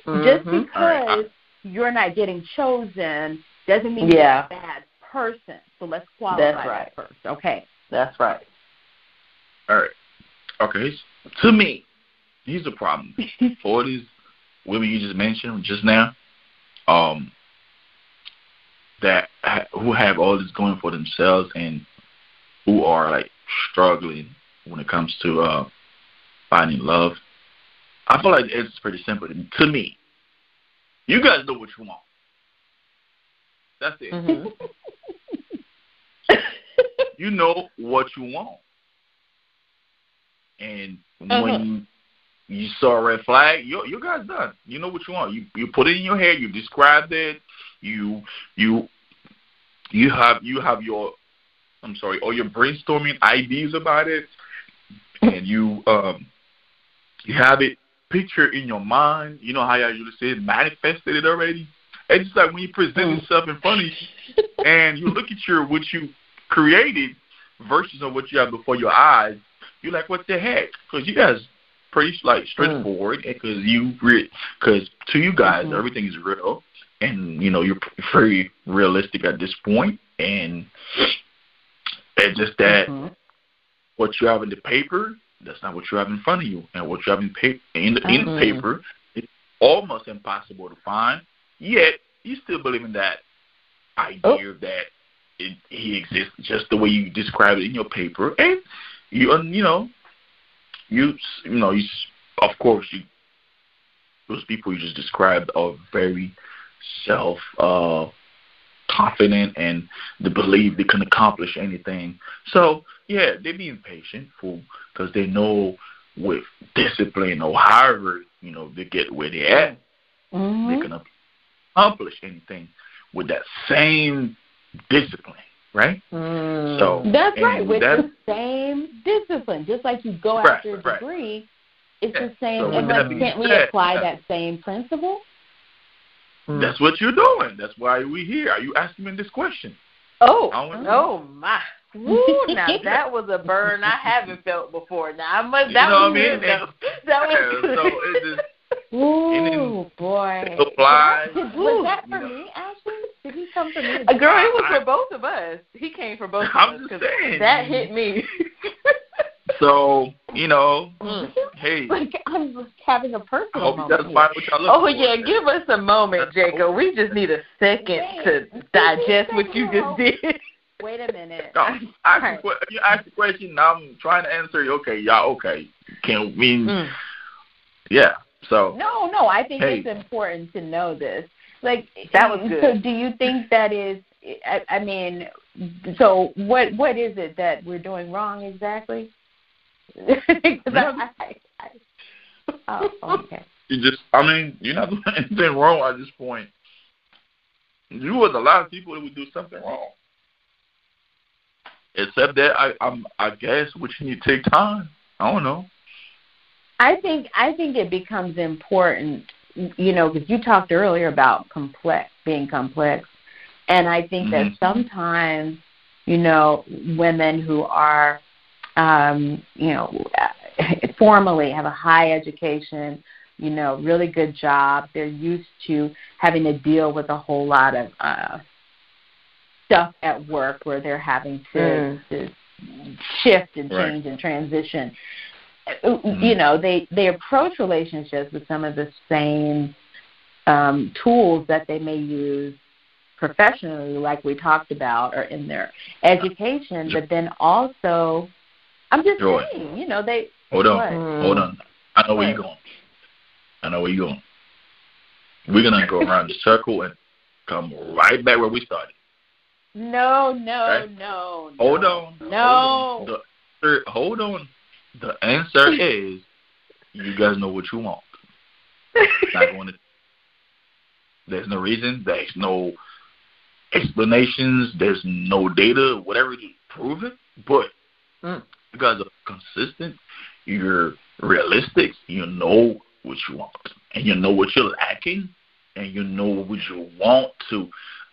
Just Mhm. because All right. you're not getting chosen doesn't mean Yeah. you're a bad person. So let's qualify That's right. that first. Okay. That's right. All right. Okay. To me, here's the problem. For these women you just mentioned just now, um, that ha- who have all this going for themselves and who are like struggling when it comes to uh, finding love. I feel like it's pretty simple to, me. You guys know what you want. That's it. Mhm. you know what you want. And Uh-huh. when you saw a red flag, you you guys done. You know what you want. You you put it in your head. You described it. You you you have you have your I'm sorry, or your brainstorming ideas about it, and you um you have it picture in your mind. You know how I usually say it, manifested it already. It's just like when you present Mm. yourself in front of you, and you look at your what you created versus of what you have before your eyes, you're like, what the heck? Because you guys pretty like straightforward, because you because to you guys Mhm. everything is real, and you know you're very realistic at this point, and it's just that Mhm. what you have in the paper that's not what you have in front of you, and what you have in paper in the, in Mhm. paper is almost impossible to find. Yet you still believe in that idea that it, he exists just the way you describe it in your paper, and you you know you you know you of course you those people you just described are very self uh confident and they believe they can accomplish anything. So yeah, they're being patient for because they know with discipline or however you know they get where they're at, they Mhm. can accomplish anything with that same discipline, right? Mm. So That's right, with that- the same discipline. Just like you go Right, after a right. degree, it's Yeah. the same. So and with like, can't we said, apply that same principle? That's what you're doing. That's why we here. Are you asking me this question? Oh, I wanna- oh my! Woo, now that was a burn I haven't felt before. Now I must. You That know was what I mean? good. That was good. so it just Ooh, then boy. it applies. Was that you for know. me, Ashley? Did he come for me? Girl, it was I- for both of us. He came for both of I'm us saying. that hit me. So you know, Mm. hey, like I'm just having a personal hope moment. guys here. what y'all looking Oh for. yeah, give us a moment, Jacob. We just need a second to digest what you just did. Wait a minute. No, I'm ask sorry. the que- you ask a question. Now I'm trying to answer you. Okay, y'all. Okay, can mean Mm. yeah. So No, no, I think Hey. it's important to know this. Like That was good. So do you think that is I, I mean so what what is it that we're doing wrong exactly? I, I, oh, okay. you just, I mean, you're not doing anything wrong at this point. You was a lot of people that would do something wrong. Except that I, I'm, I guess, which you need to take time. I don't know. I think I think it becomes important, you know, because you talked earlier about complex being complex, and I think that Mhm. sometimes, you know, women who are, um, you know, formally have a high education, you know, really good job. They're used to having to deal with a whole lot of uh, stuff at work where they're having to, Mm. to shift and Right. change and transition you know they they approach relationships with some of the same um, tools that they may use professionally, like we talked about, or in their education. But then also, I'm just Joy. saying, you know, they Hold on. What? Hold on. I know where you're going. I know where you're going. We're gonna go around the circle and come right back where we started. no, no, Okay. no, no. Hold on. No. Hold on. The, hold on. The answer is you guys know what you want. Not going to. There's no reason. There's no explanations. There's no data, whatever to prove it. But Mm. you guys are consistent. You're realistic. You know what you want, and you know what you're lacking, and you know what you want to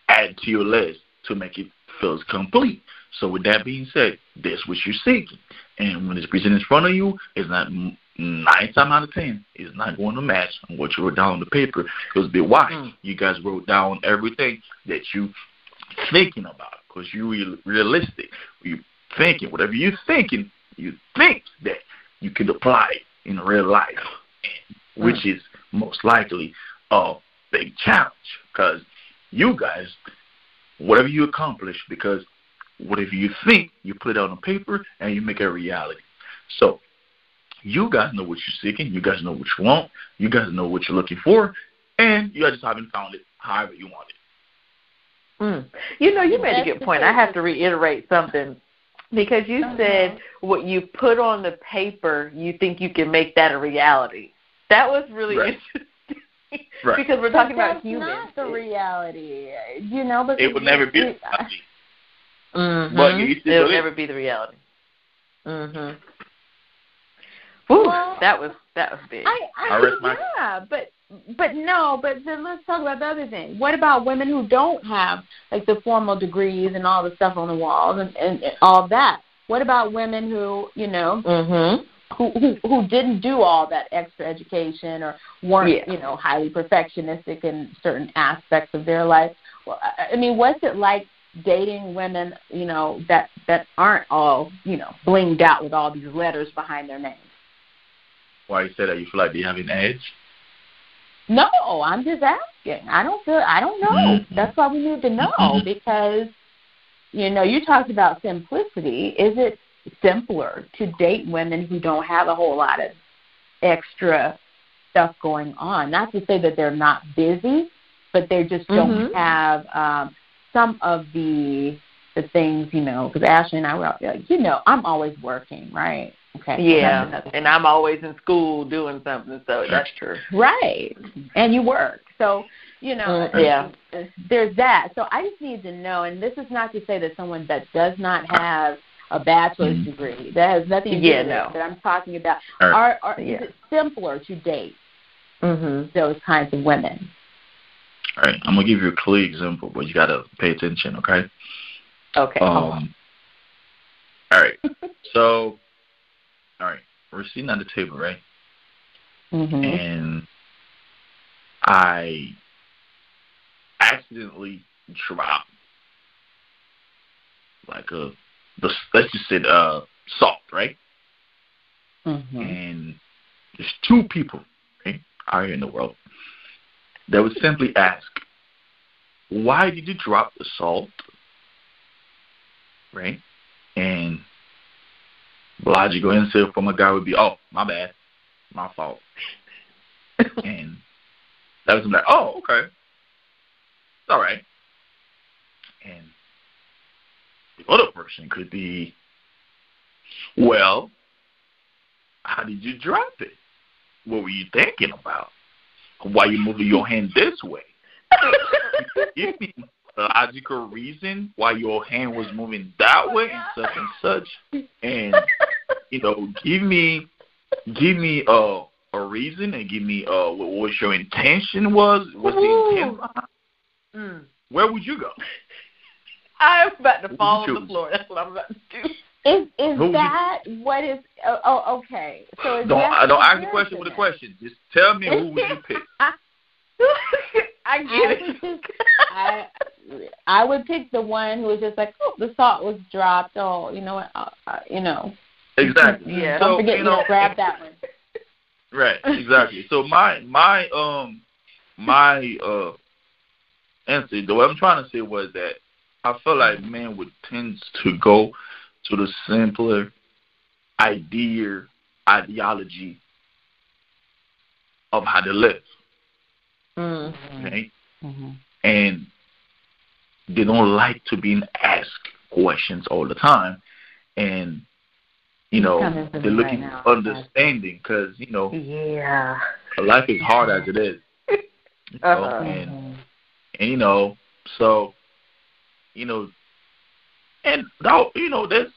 add to your list to make it feel complete. So with that being said, that's what you're seeking. And when it's presented in front of you, it's not nine times out of ten, it's not going to match what you wrote down on the paper. Because be why Mm. you guys wrote down everything that you thinking about. Because you real realistic. You thinking whatever you're thinking, you think that you can apply it in real life, which is most likely a big challenge. Because you guys, whatever you accomplish, because whatever you think, you put it out on paper and you make it a reality. So you guys know what you're seeking, you guys know what you want, you guys know what you're looking for, and you guys just haven't found it however you want it. Mm. You know, you made a good point. I have to reiterate something because you Uh-huh. said what you put on the paper, you think you can make that a reality. That was really Right. interesting Right. because we're talking But about that's humans. not the reality, you know. But It would never be a we- reality. Mhm. But you still It'll never be the reality. Mhm. Whew, Well, that was that was big. I, I, I rest my- yeah, but but no, but then let's talk about the other thing. What about women who don't have like the formal degrees and all the stuff on the walls and, and, and all that? What about women who you know mhm. who, who who didn't do all that extra education or weren't Yeah. you know highly perfectionistic in certain aspects of their life? Well, I, I mean, what's it like dating women you know that that aren't all you know blinged out with all these letters behind their names? Why you say that? You feel like they have an edge? No, I'm just asking. I don't feel. I don't know. Mhm. That's why we need to know Mhm. because, you know, you talked about simplicity. Is it simpler to date women who don't have a whole lot of extra stuff going on? Not to say that they're not busy, but they just don't Mhm. have um, some of the the things. You know, because Ashley and I were out there. You know, I'm always working, right? Okay. Yeah, and I'm always in school doing something, so that's true. Right. And you work. So, you know, Mm, yeah. there's that. So I just need to know, and this is not to say that someone that does not have a bachelor's Mhm. degree, that has nothing to do Yeah, with no. it, but I'm talking about, right. are, are, Yeah. is it simpler to date Mhm. those kinds of women? All right, I'm gonna give you a clear example, but you gotta pay attention, okay? Okay. Um. All right. So, all right, we're sitting at the table, right? Mm-hmm. And I accidentally dropped like a the let's just say uh salt, right? Mm-hmm. And there's two people right, out here in the world that would simply ask, "Why did you drop the salt?" Right, and the logical answer from a guy would be, "Oh, my bad, my fault," and that was like, "Oh, okay, it's all right," and the other person could be, "Well, how did you drop it? What were you thinking about? Why you moving your hand this way? Give me a logical reason why your hand was moving that way and such and such, and you know, give me, give me uh, a reason and give me uh, what, what your intention was. What's the intent behind? Mm. Where would you go? I'm about to Who fall on the floor. That's what I'm about to do. Is is Who you- that what is? Oh, oh okay. So is Don't that I don't ask the question with a question. Just tell me who would you pick. I I get would it. just, I I would pick the one who was just like, oh, the salt was dropped. Oh, you know what? Uh, uh, you know, Exactly. Yeah. don't So, forget you to know, grab that one. Right, exactly. so my my um my uh answer, the what I'm trying to say was that I feel like men would tend to go to the simpler idea ideology of how to live. Mm. Okay? Mm-hmm. And they don't like to be asked questions all the time and you know they're looking right for understanding because you know Yeah. life is hard as it is. You know, Uh-huh. and and you know, so you know, and that, you know that's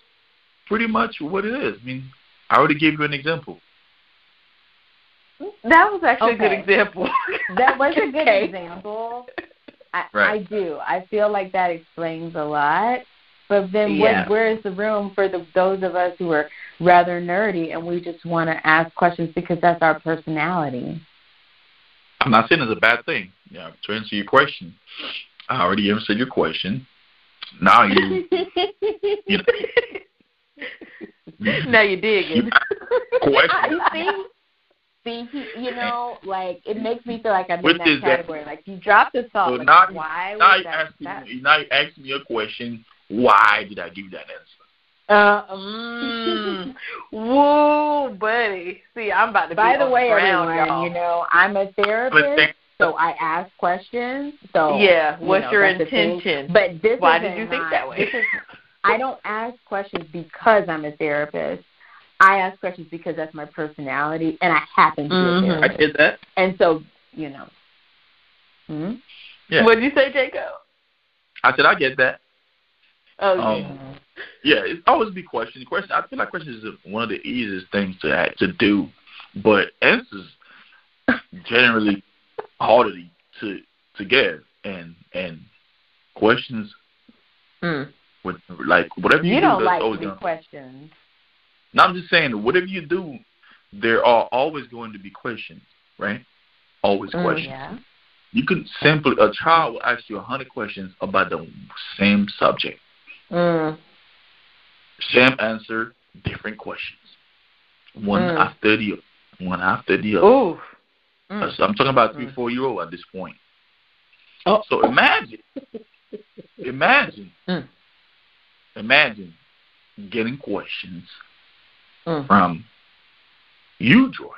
pretty much what it is. I mean, I already gave you an example. That was actually a good example. That was a good Okay. example. I, Right. I do. I feel like that explains a lot. But then, Yeah. what, where is the room for the, those of us who are rather nerdy and we just want to ask questions because that's our personality? I'm not saying it's a bad thing. Yeah, to answer your question, I already answered your question. Now you, you, know, now you're digging. you question. you see, see, he, you know, like it makes me feel like I'm What in that? category. Like you dropped the salt. So like, now, why now was you that? asking that? me, now you asking me a question. Why did I give that answer? Uh, mm, whoa, buddy. See, I'm about to By be the way, ground, everyone, y'all. you know, I'm a therapist, so I ask questions. So Yeah, you what's know, your that's the thing. intention? But this Why isn't did you think my- that way? this is- I don't ask questions because I'm a therapist. I ask questions because that's my personality, and I happen to be Mhm. a I therapist. did that. And so, you know. Hmm? Yeah. What did you say, Jacob? I said I get that. Oh, Um, Yeah, it's always be questions. Question. I feel like questions is one of the easiest things to act, to do, but answers generally harder to to give, and and questions mm. with like whatever you, You do, don't like to be questioned. No, I'm just saying whatever you do, there are always going to be questions, right? Always Mm, questions. Yeah. You can simply a child will ask you a hundred questions about the same subject. Mm. Same answer, different questions. One Mm. after the other. One after the other. Ooh. Mm. So I'm talking about three, Mm. four year old at this point. Oh. So imagine, imagine, Mm. imagine getting questions Mm. from you, Joy,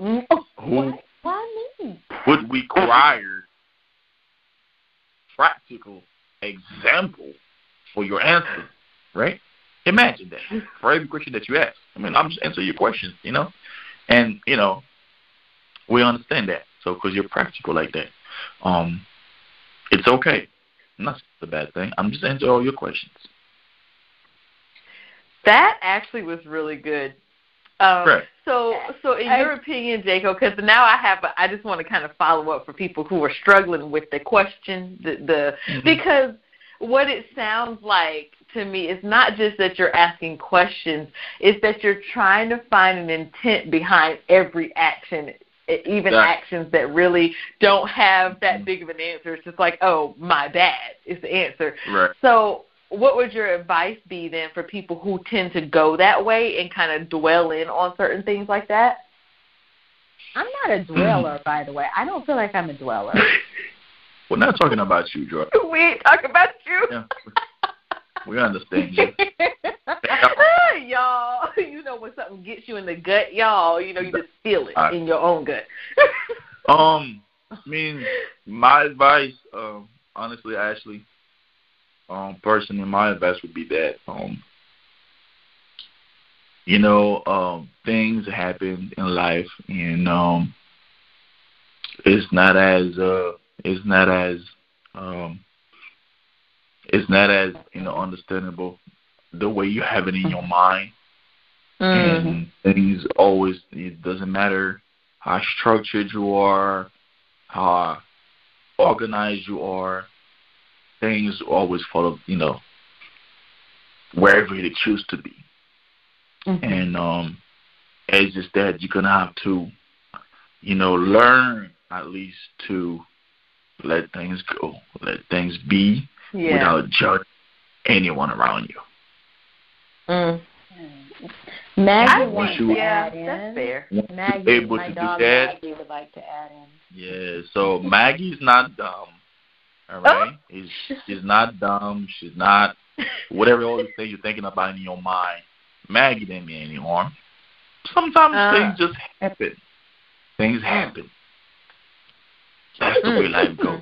Mm. Oh, who what? Why would require practical example for your answer, right? Imagine that for every question that you ask. I mean, I'm just answering your questions, you know, and you know, we understand that. So, because you're practical like that, um, it's okay. Not the bad thing. I'm just answering all your questions. That actually was really good. Um, Right. So, so in your opinion, Jacob, because now I have, a, I just want to kind of follow up for people who are struggling with the question, the, the Mhm. because what it sounds like to me is not just that you're asking questions; it's that you're trying to find an intent behind every action, even Right. actions that really don't have that big of an answer. It's just like, oh, my bad is the answer. Right. So, what would your advice be then for people who tend to go that way and kind of dwell in on certain things like that? I'm not a dweller, by the way. I don't feel like I'm a dweller. We're not talking about you, Joy. we ain't talking about you. Yeah. We understand you. y'all, you know when something gets you in the gut, y'all, you know you just feel it Alright. in your own gut. Um, I mean, my advice, um, honestly, Ashley, um, personally, my advice would be that, um, you know, um, things happen in life, and um, it's not as, uh, it's not as, um, it's not as you know understandable the way you have it in your mind. Mm-hmm. and things always it doesn't matter how structured you are, how organized you are, things always follow you know wherever they choose to be. Mhm. And um it's just that you're gonna have to, you know, learn at least to let things go, let things be Yeah. without judging anyone around you. Mm. Maggie I wants think- to yeah, add in. that's fair. Once Maggie, you're able my to dog do that, Maggie would like to add in. Yeah, so Maggie's not dumb. All right? She's, she's not dumb. She's not whatever all the things you're thinking about in your mind. Maggie didn't mean any harm. Sometimes Uh. things just happen. Things happen. That's the way life goes.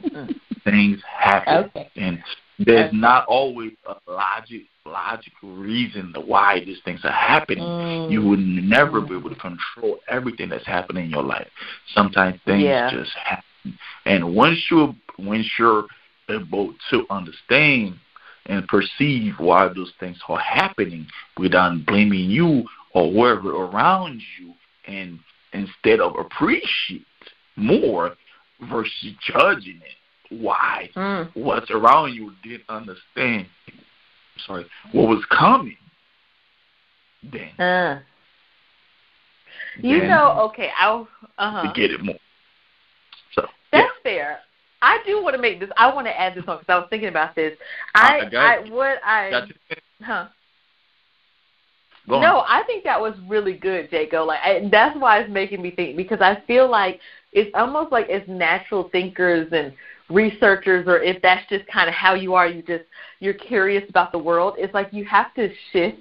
Things happen. Okay. And there's Okay. not always a logic logical reason why these things are happening. Mm. You would never be able to control everything that's happening in your life. Sometimes things Yeah. just happen. And once you're once you're able to understand and perceive why those things are happening without blaming you or whoever around you and instead of appreciate more versus judging it why Mm. what's around you didn't understand sorry what was coming then Uh. You then know, okay, I'll uh huh. to get it more so That's fair. I do want to make this. I want to add this on because I was thinking about this. I, I got I, it. what I. Huh? No, I think that was really good, Jaco. Like I, that's why it's making me think because I feel like it's almost like as natural thinkers and researchers, or if that's just kind of how you are, you just you're curious about the world. It's like you have to shift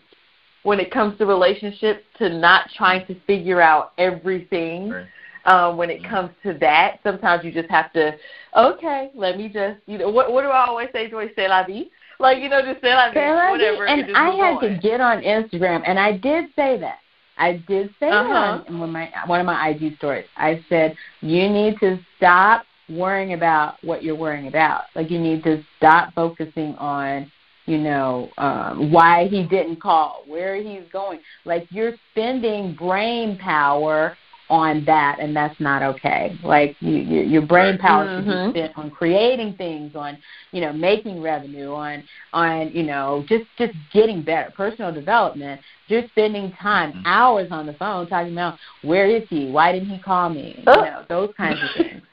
when it comes to relationships to not trying to figure out everything. Right. Um, when it comes to that, sometimes you just have to, okay, let me just, you know, what what do I always say, Joy? C'est la vie. Like, you know, just say la vie, Sarah, whatever. and just I had on. to get on Instagram, and I did say that. I did say Uh-huh. that on one of my one of my IG stories. I said you need to stop worrying about what you're worrying about. Like you need to stop focusing on, you know, um, why he didn't call, where he's going. Like you're spending brain power on that, and that's not okay. Like you, you, your brain power should Mhm. be spent on creating things, on you know, making revenue, on on you know, just just getting better, personal development. Just spending time, Mhm. hours on the phone talking about where is he, why didn't he call me, you Oh. know, those kinds of things.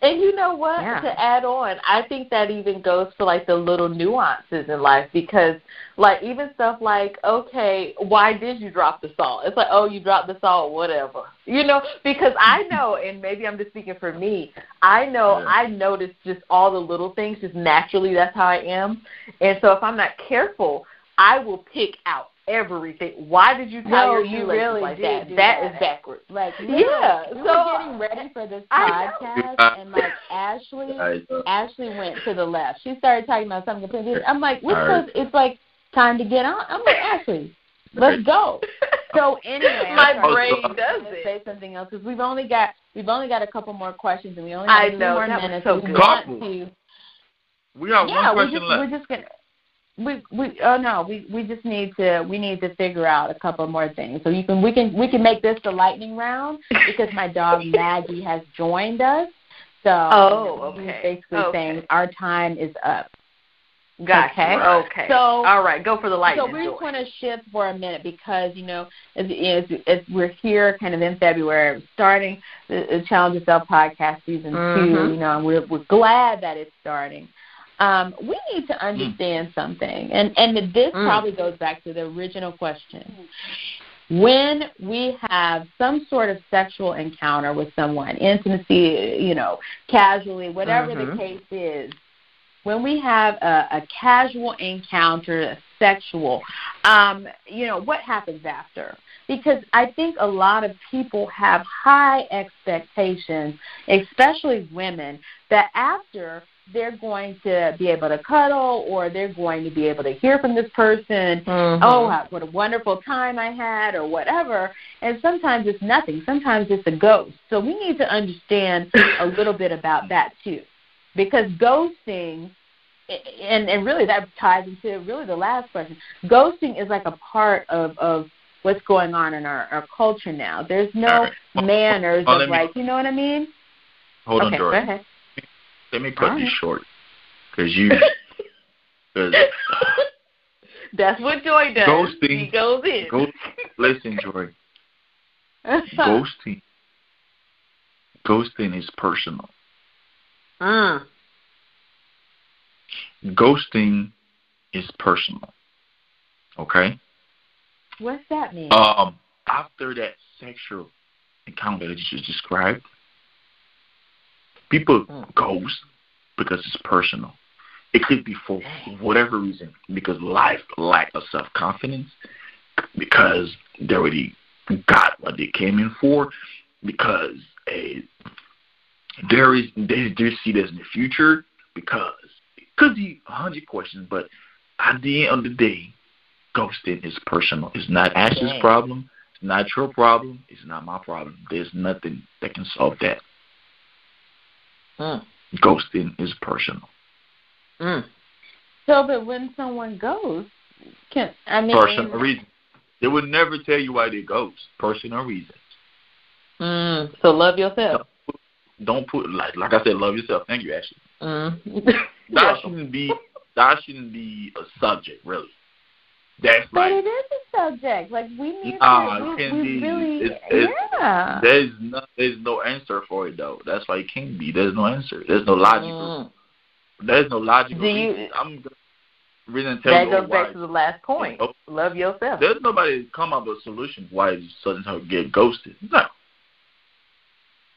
And you know what? Yeah. To add on, I think that even goes for like the little nuances in life because like even stuff like, okay, why did you drop the salt? It's like, oh, you dropped the salt, whatever. You know, because I mm-hmm. know and maybe I'm just speaking for me, I know Yeah. I notice just all the little things just naturally that's how I am. And so if I'm not careful, I will pick out everything. Why did you tie No, your you shoelaces really like did that? That that. is backwards. Like Yeah, we so- were getting ready for this podcast, and like Ashley, Ashley went to the left. She started talking about something completely. I'm like, we're All right. supposed. It's like time to get on. I'm like, Ashley, let's go. So anyway, I'm My sorry. brain does gonna it. Say something else because we've only got we've only got a couple more questions and we only have I a few know, more that minutes. so we good. want to. we got yeah, one we're question just left. we're just gonna. We we oh no we we just need to we need to figure out a couple more things so you can we can we can make this the lightning round because my dog Maggie has joined us so Oh, okay. basically Okay. saying our time is up Gotcha. Okay. Okay. So- all right, go for the lightning. so we just want to shift for a minute because you know as, as, as we're here kind of in February starting the, the Challenge Yourself podcast season two Mhm. you know and we're we're glad that it's starting um, we need to Mm. understand something and and this Mm. probably goes back to the original question when we have some sort of sexual encounter with someone, intimacy, you know, casually, whatever Mhm. the case is, when we have a, a casual encounter, a sexual, um, you know, what happens after? Because I think a lot of people have high expectations, especially women, that after they're going to be able to cuddle or they're going to be able to hear from this person Mhm. oh, what a wonderful time I had, or whatever. And sometimes it's nothing. Sometimes it's a ghost. So we need to understand a little bit about that too, because ghosting, and and really that ties into really the last question. Ghosting is like a part of of what's going on in our our culture now. There's no right. manners Oh, of let me- like, you know what I mean? Hold okay, on, go Jordan. ahead. Let me cut this short because you. Cause That's what Joy does. Ghosting. He goes in. Ghost, listen, Joy. Ghosting. Ghosting is personal. Mm. Ghosting is personal. Okay. What's that mean? Um, after that sexual encounter that you just described, people Mm. ghost because it's personal. It could be for whatever reason, because life lack of self confidence, because they already got what they came in for, because eh, there is they do see this in the future, because it could be a hundred questions, but at the end of the day, ghosting is personal. It's not Ash's problem. It's not your problem. It's not my problem. There's nothing that can solve that. Mm. Ghosting is personal. Mm. so, but when someone goes, can I mean? Personal reason. They would never tell you why they ghost. Personal reasons. Mm. So love yourself. Don't put like like I said, love yourself. Thank you, Ashley. Mm. That shouldn't be that shouldn't be a subject, really. That's But like it is a subject. Like we need Nah, to. We, we be. really. It's- it's- yeah. there's no there's no answer for it though. That's why it can't be. There's no answer. There's no logical. Mm. There's no logical. Do you- reason. I'm reason tell That you goes why. back to the last point. Nope. Love yourself. There's nobody come up with a solution why you suddenly get ghosted. No.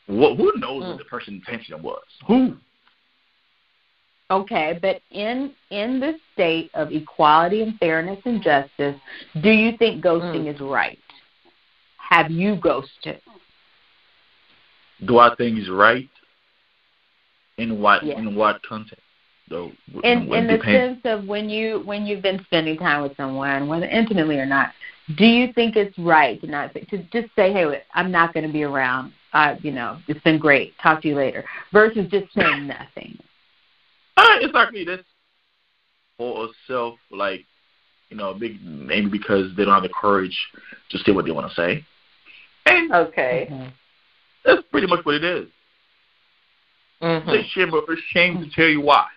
What, who knows Mm. what the person's intention was? Who? Okay, but in in this state of equality and fairness and justice, do you think ghosting Mm. is right? Have you ghosted? Do I think is right? In what Yes. in what context? Though In what in the sense of when you when you've been spending time with someone, whether intimately or not, do you think it's right to not to just say, "Hey, I'm not going to be around. Uh, you know, it's been great. Talk to you later," versus just saying nothing. Uh, exactly. That's for a self like you know, big maybe because they don't have the courage to say what they want to say. And Okay. Mhm. that's pretty much what it is. Mm-hmm. They're ashamed, they're ashamed to tell you why.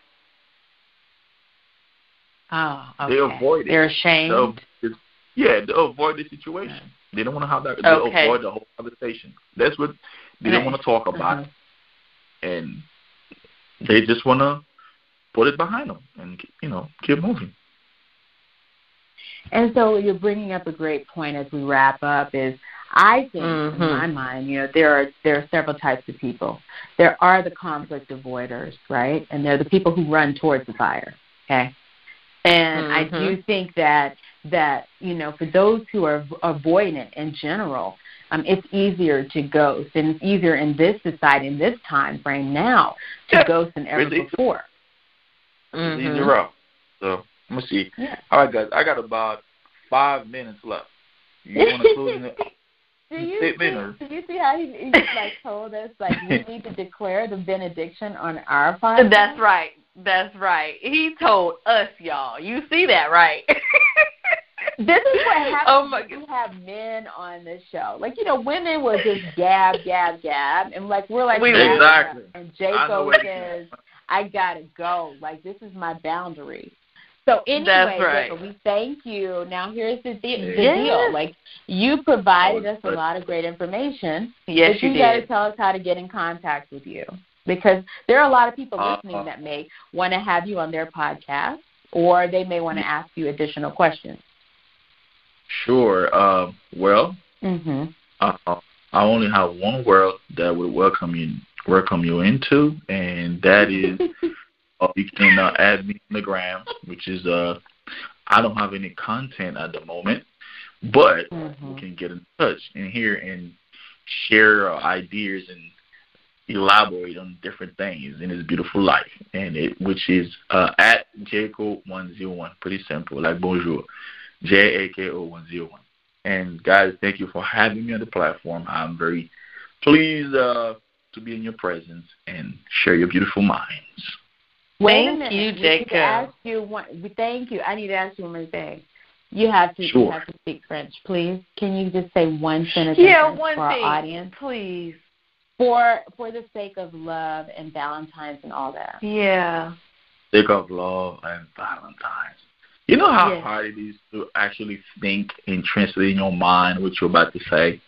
Oh, okay. They avoid it. They're ashamed. They'll, yeah, they avoid the situation. They don't want to have that. They Okay. avoid the whole conversation. That's what they don't want to talk about, Mhm. and they just want to put it behind them and you know keep moving. And so you're bringing up a great point as we wrap up is I think Mhm. in my mind, you know, there are there are several types of people. There are the conflict avoiders, right? And they're the people who run towards the fire. Okay. And I Mhm. do think that that, you know, for those who are avoidant in general, um, it's easier to ghost and it's easier in this society, in this time frame now to Yeah. ghost than ever It's easy. before. It's easy Mhm. route. So let me see. Yeah. All right, guys, I got about five minutes left. You want to close it? Do you see, or- did you see how he, he just like told us like we need to declare the benediction on our podcast? That's right. That's right. He told us, y'all. You see that, right? This is what happens Oh my when you have men on the show. Like you know, women will just gab, gab, gab, and like we're like We "Yeah." will. Exactly. And I know Jacob what says, "I gotta go. Like this is my boundary." So anyway, right. We thank you. Now here's the, the Yes. deal. Like you provided Oh, us a lot of great information. yes, but you you got to tell us how to get in contact with you because there are a lot of people Uh, listening that may want to have you on their podcast or they may want to ask you additional questions. Sure. Uh, well, Mhm. uh, I only have one world that would welcome you welcome you into, and that is uh, you can uh, add me on the gram, which is uh, I don't have any content at the moment, but Mhm. we can get in touch and here and share ideas and elaborate on different things in his beautiful life, and it which is uh, at Jako one zero one. Pretty simple, like bonjour, J A K O one zero one. And guys, thank you for having me on the platform. I'm very pleased uh, to be in your presence and share your beautiful minds. Wait a Thank minute. you, We need to Jacob. ask you one. Thank you. I need to ask you one more thing. You have to. You have to speak French, please. Can you just say one sentence? Yeah, in French one for thing, our audience, please. for for the sake of love and Valentine's and all that. Yeah. Think of love and Valentine's. You know how Yes. hard it is to actually think and translate in your mind what you're about to say.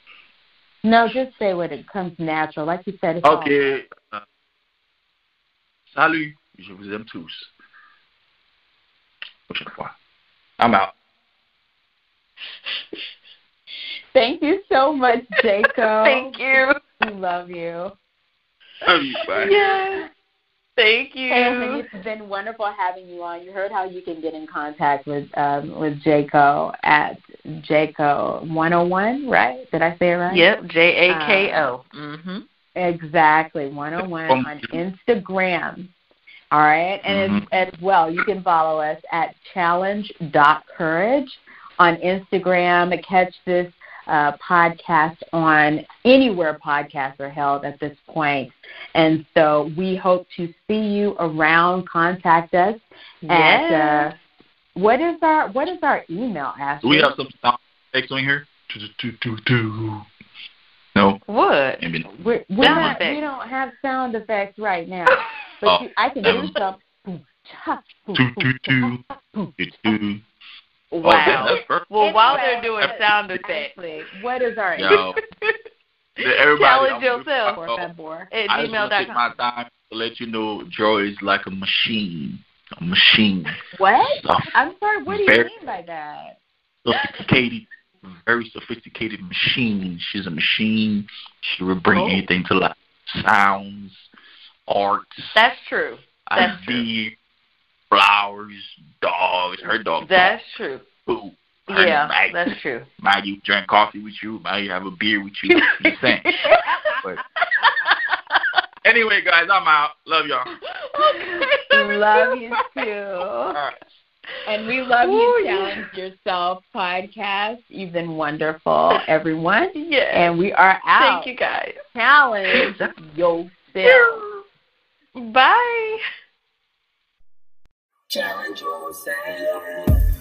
No, just say what it comes natural, like you said. It's all- Ok. Euh, Salut, je vous aime tous. Prochaine fois. I'm out. Thank you so much, Jacob. Thank you. We love you. Love you. Bye. Yes. Thank you. And it's been wonderful having you on. You heard how you can get in contact with um, with Jaco at Jako one oh one, right? Did I say it right? Yep, J A K O. Mm hmm. Exactly, 101 Um, on Instagram. All right. And Mhm. as, as well, you can follow us at challenge.courage on Instagram. Catch this uh, podcast on anywhere podcasts are held at this point. And so we hope to see you around. Contact us at Yes. uh, what is our what is our email, Ashley? Do we have some sound effects on here? Do, do, do, do. No, What? maybe not. We're, we're not, we don't have sound effects right now. But Oh, you, I can do some. Boom, cha, boom, Do, boom, do, do. cha, boom. Do, do. Oh, Wow. Well, while Anyway, they're doing sound effects, what is our Yo, everybody, challenge yourself for Oh, favor? I just want to take my time to let you know Joy is like a machine. A machine. What? A I'm sorry. What do you Very- mean by that? sophisticated, very sophisticated machine. She's a machine. She will bring Oh. anything to life. Sounds, art, That's true. That's true. Ideas, flowers, dogs. Her dog. That's true. food. Her Yeah, Maggie. that's true. Maggie drink coffee with you. Maggie have a beer with you. You saying? But anyway, guys, I'm out. Love y'all. Love you too. All right. And we love Ooh, you, oh, yeah. Challenge Yourself podcast. You've been wonderful, everyone. Yes. And we are out. Thank you guys. Challenge yourself. Bye. Challenge yourself.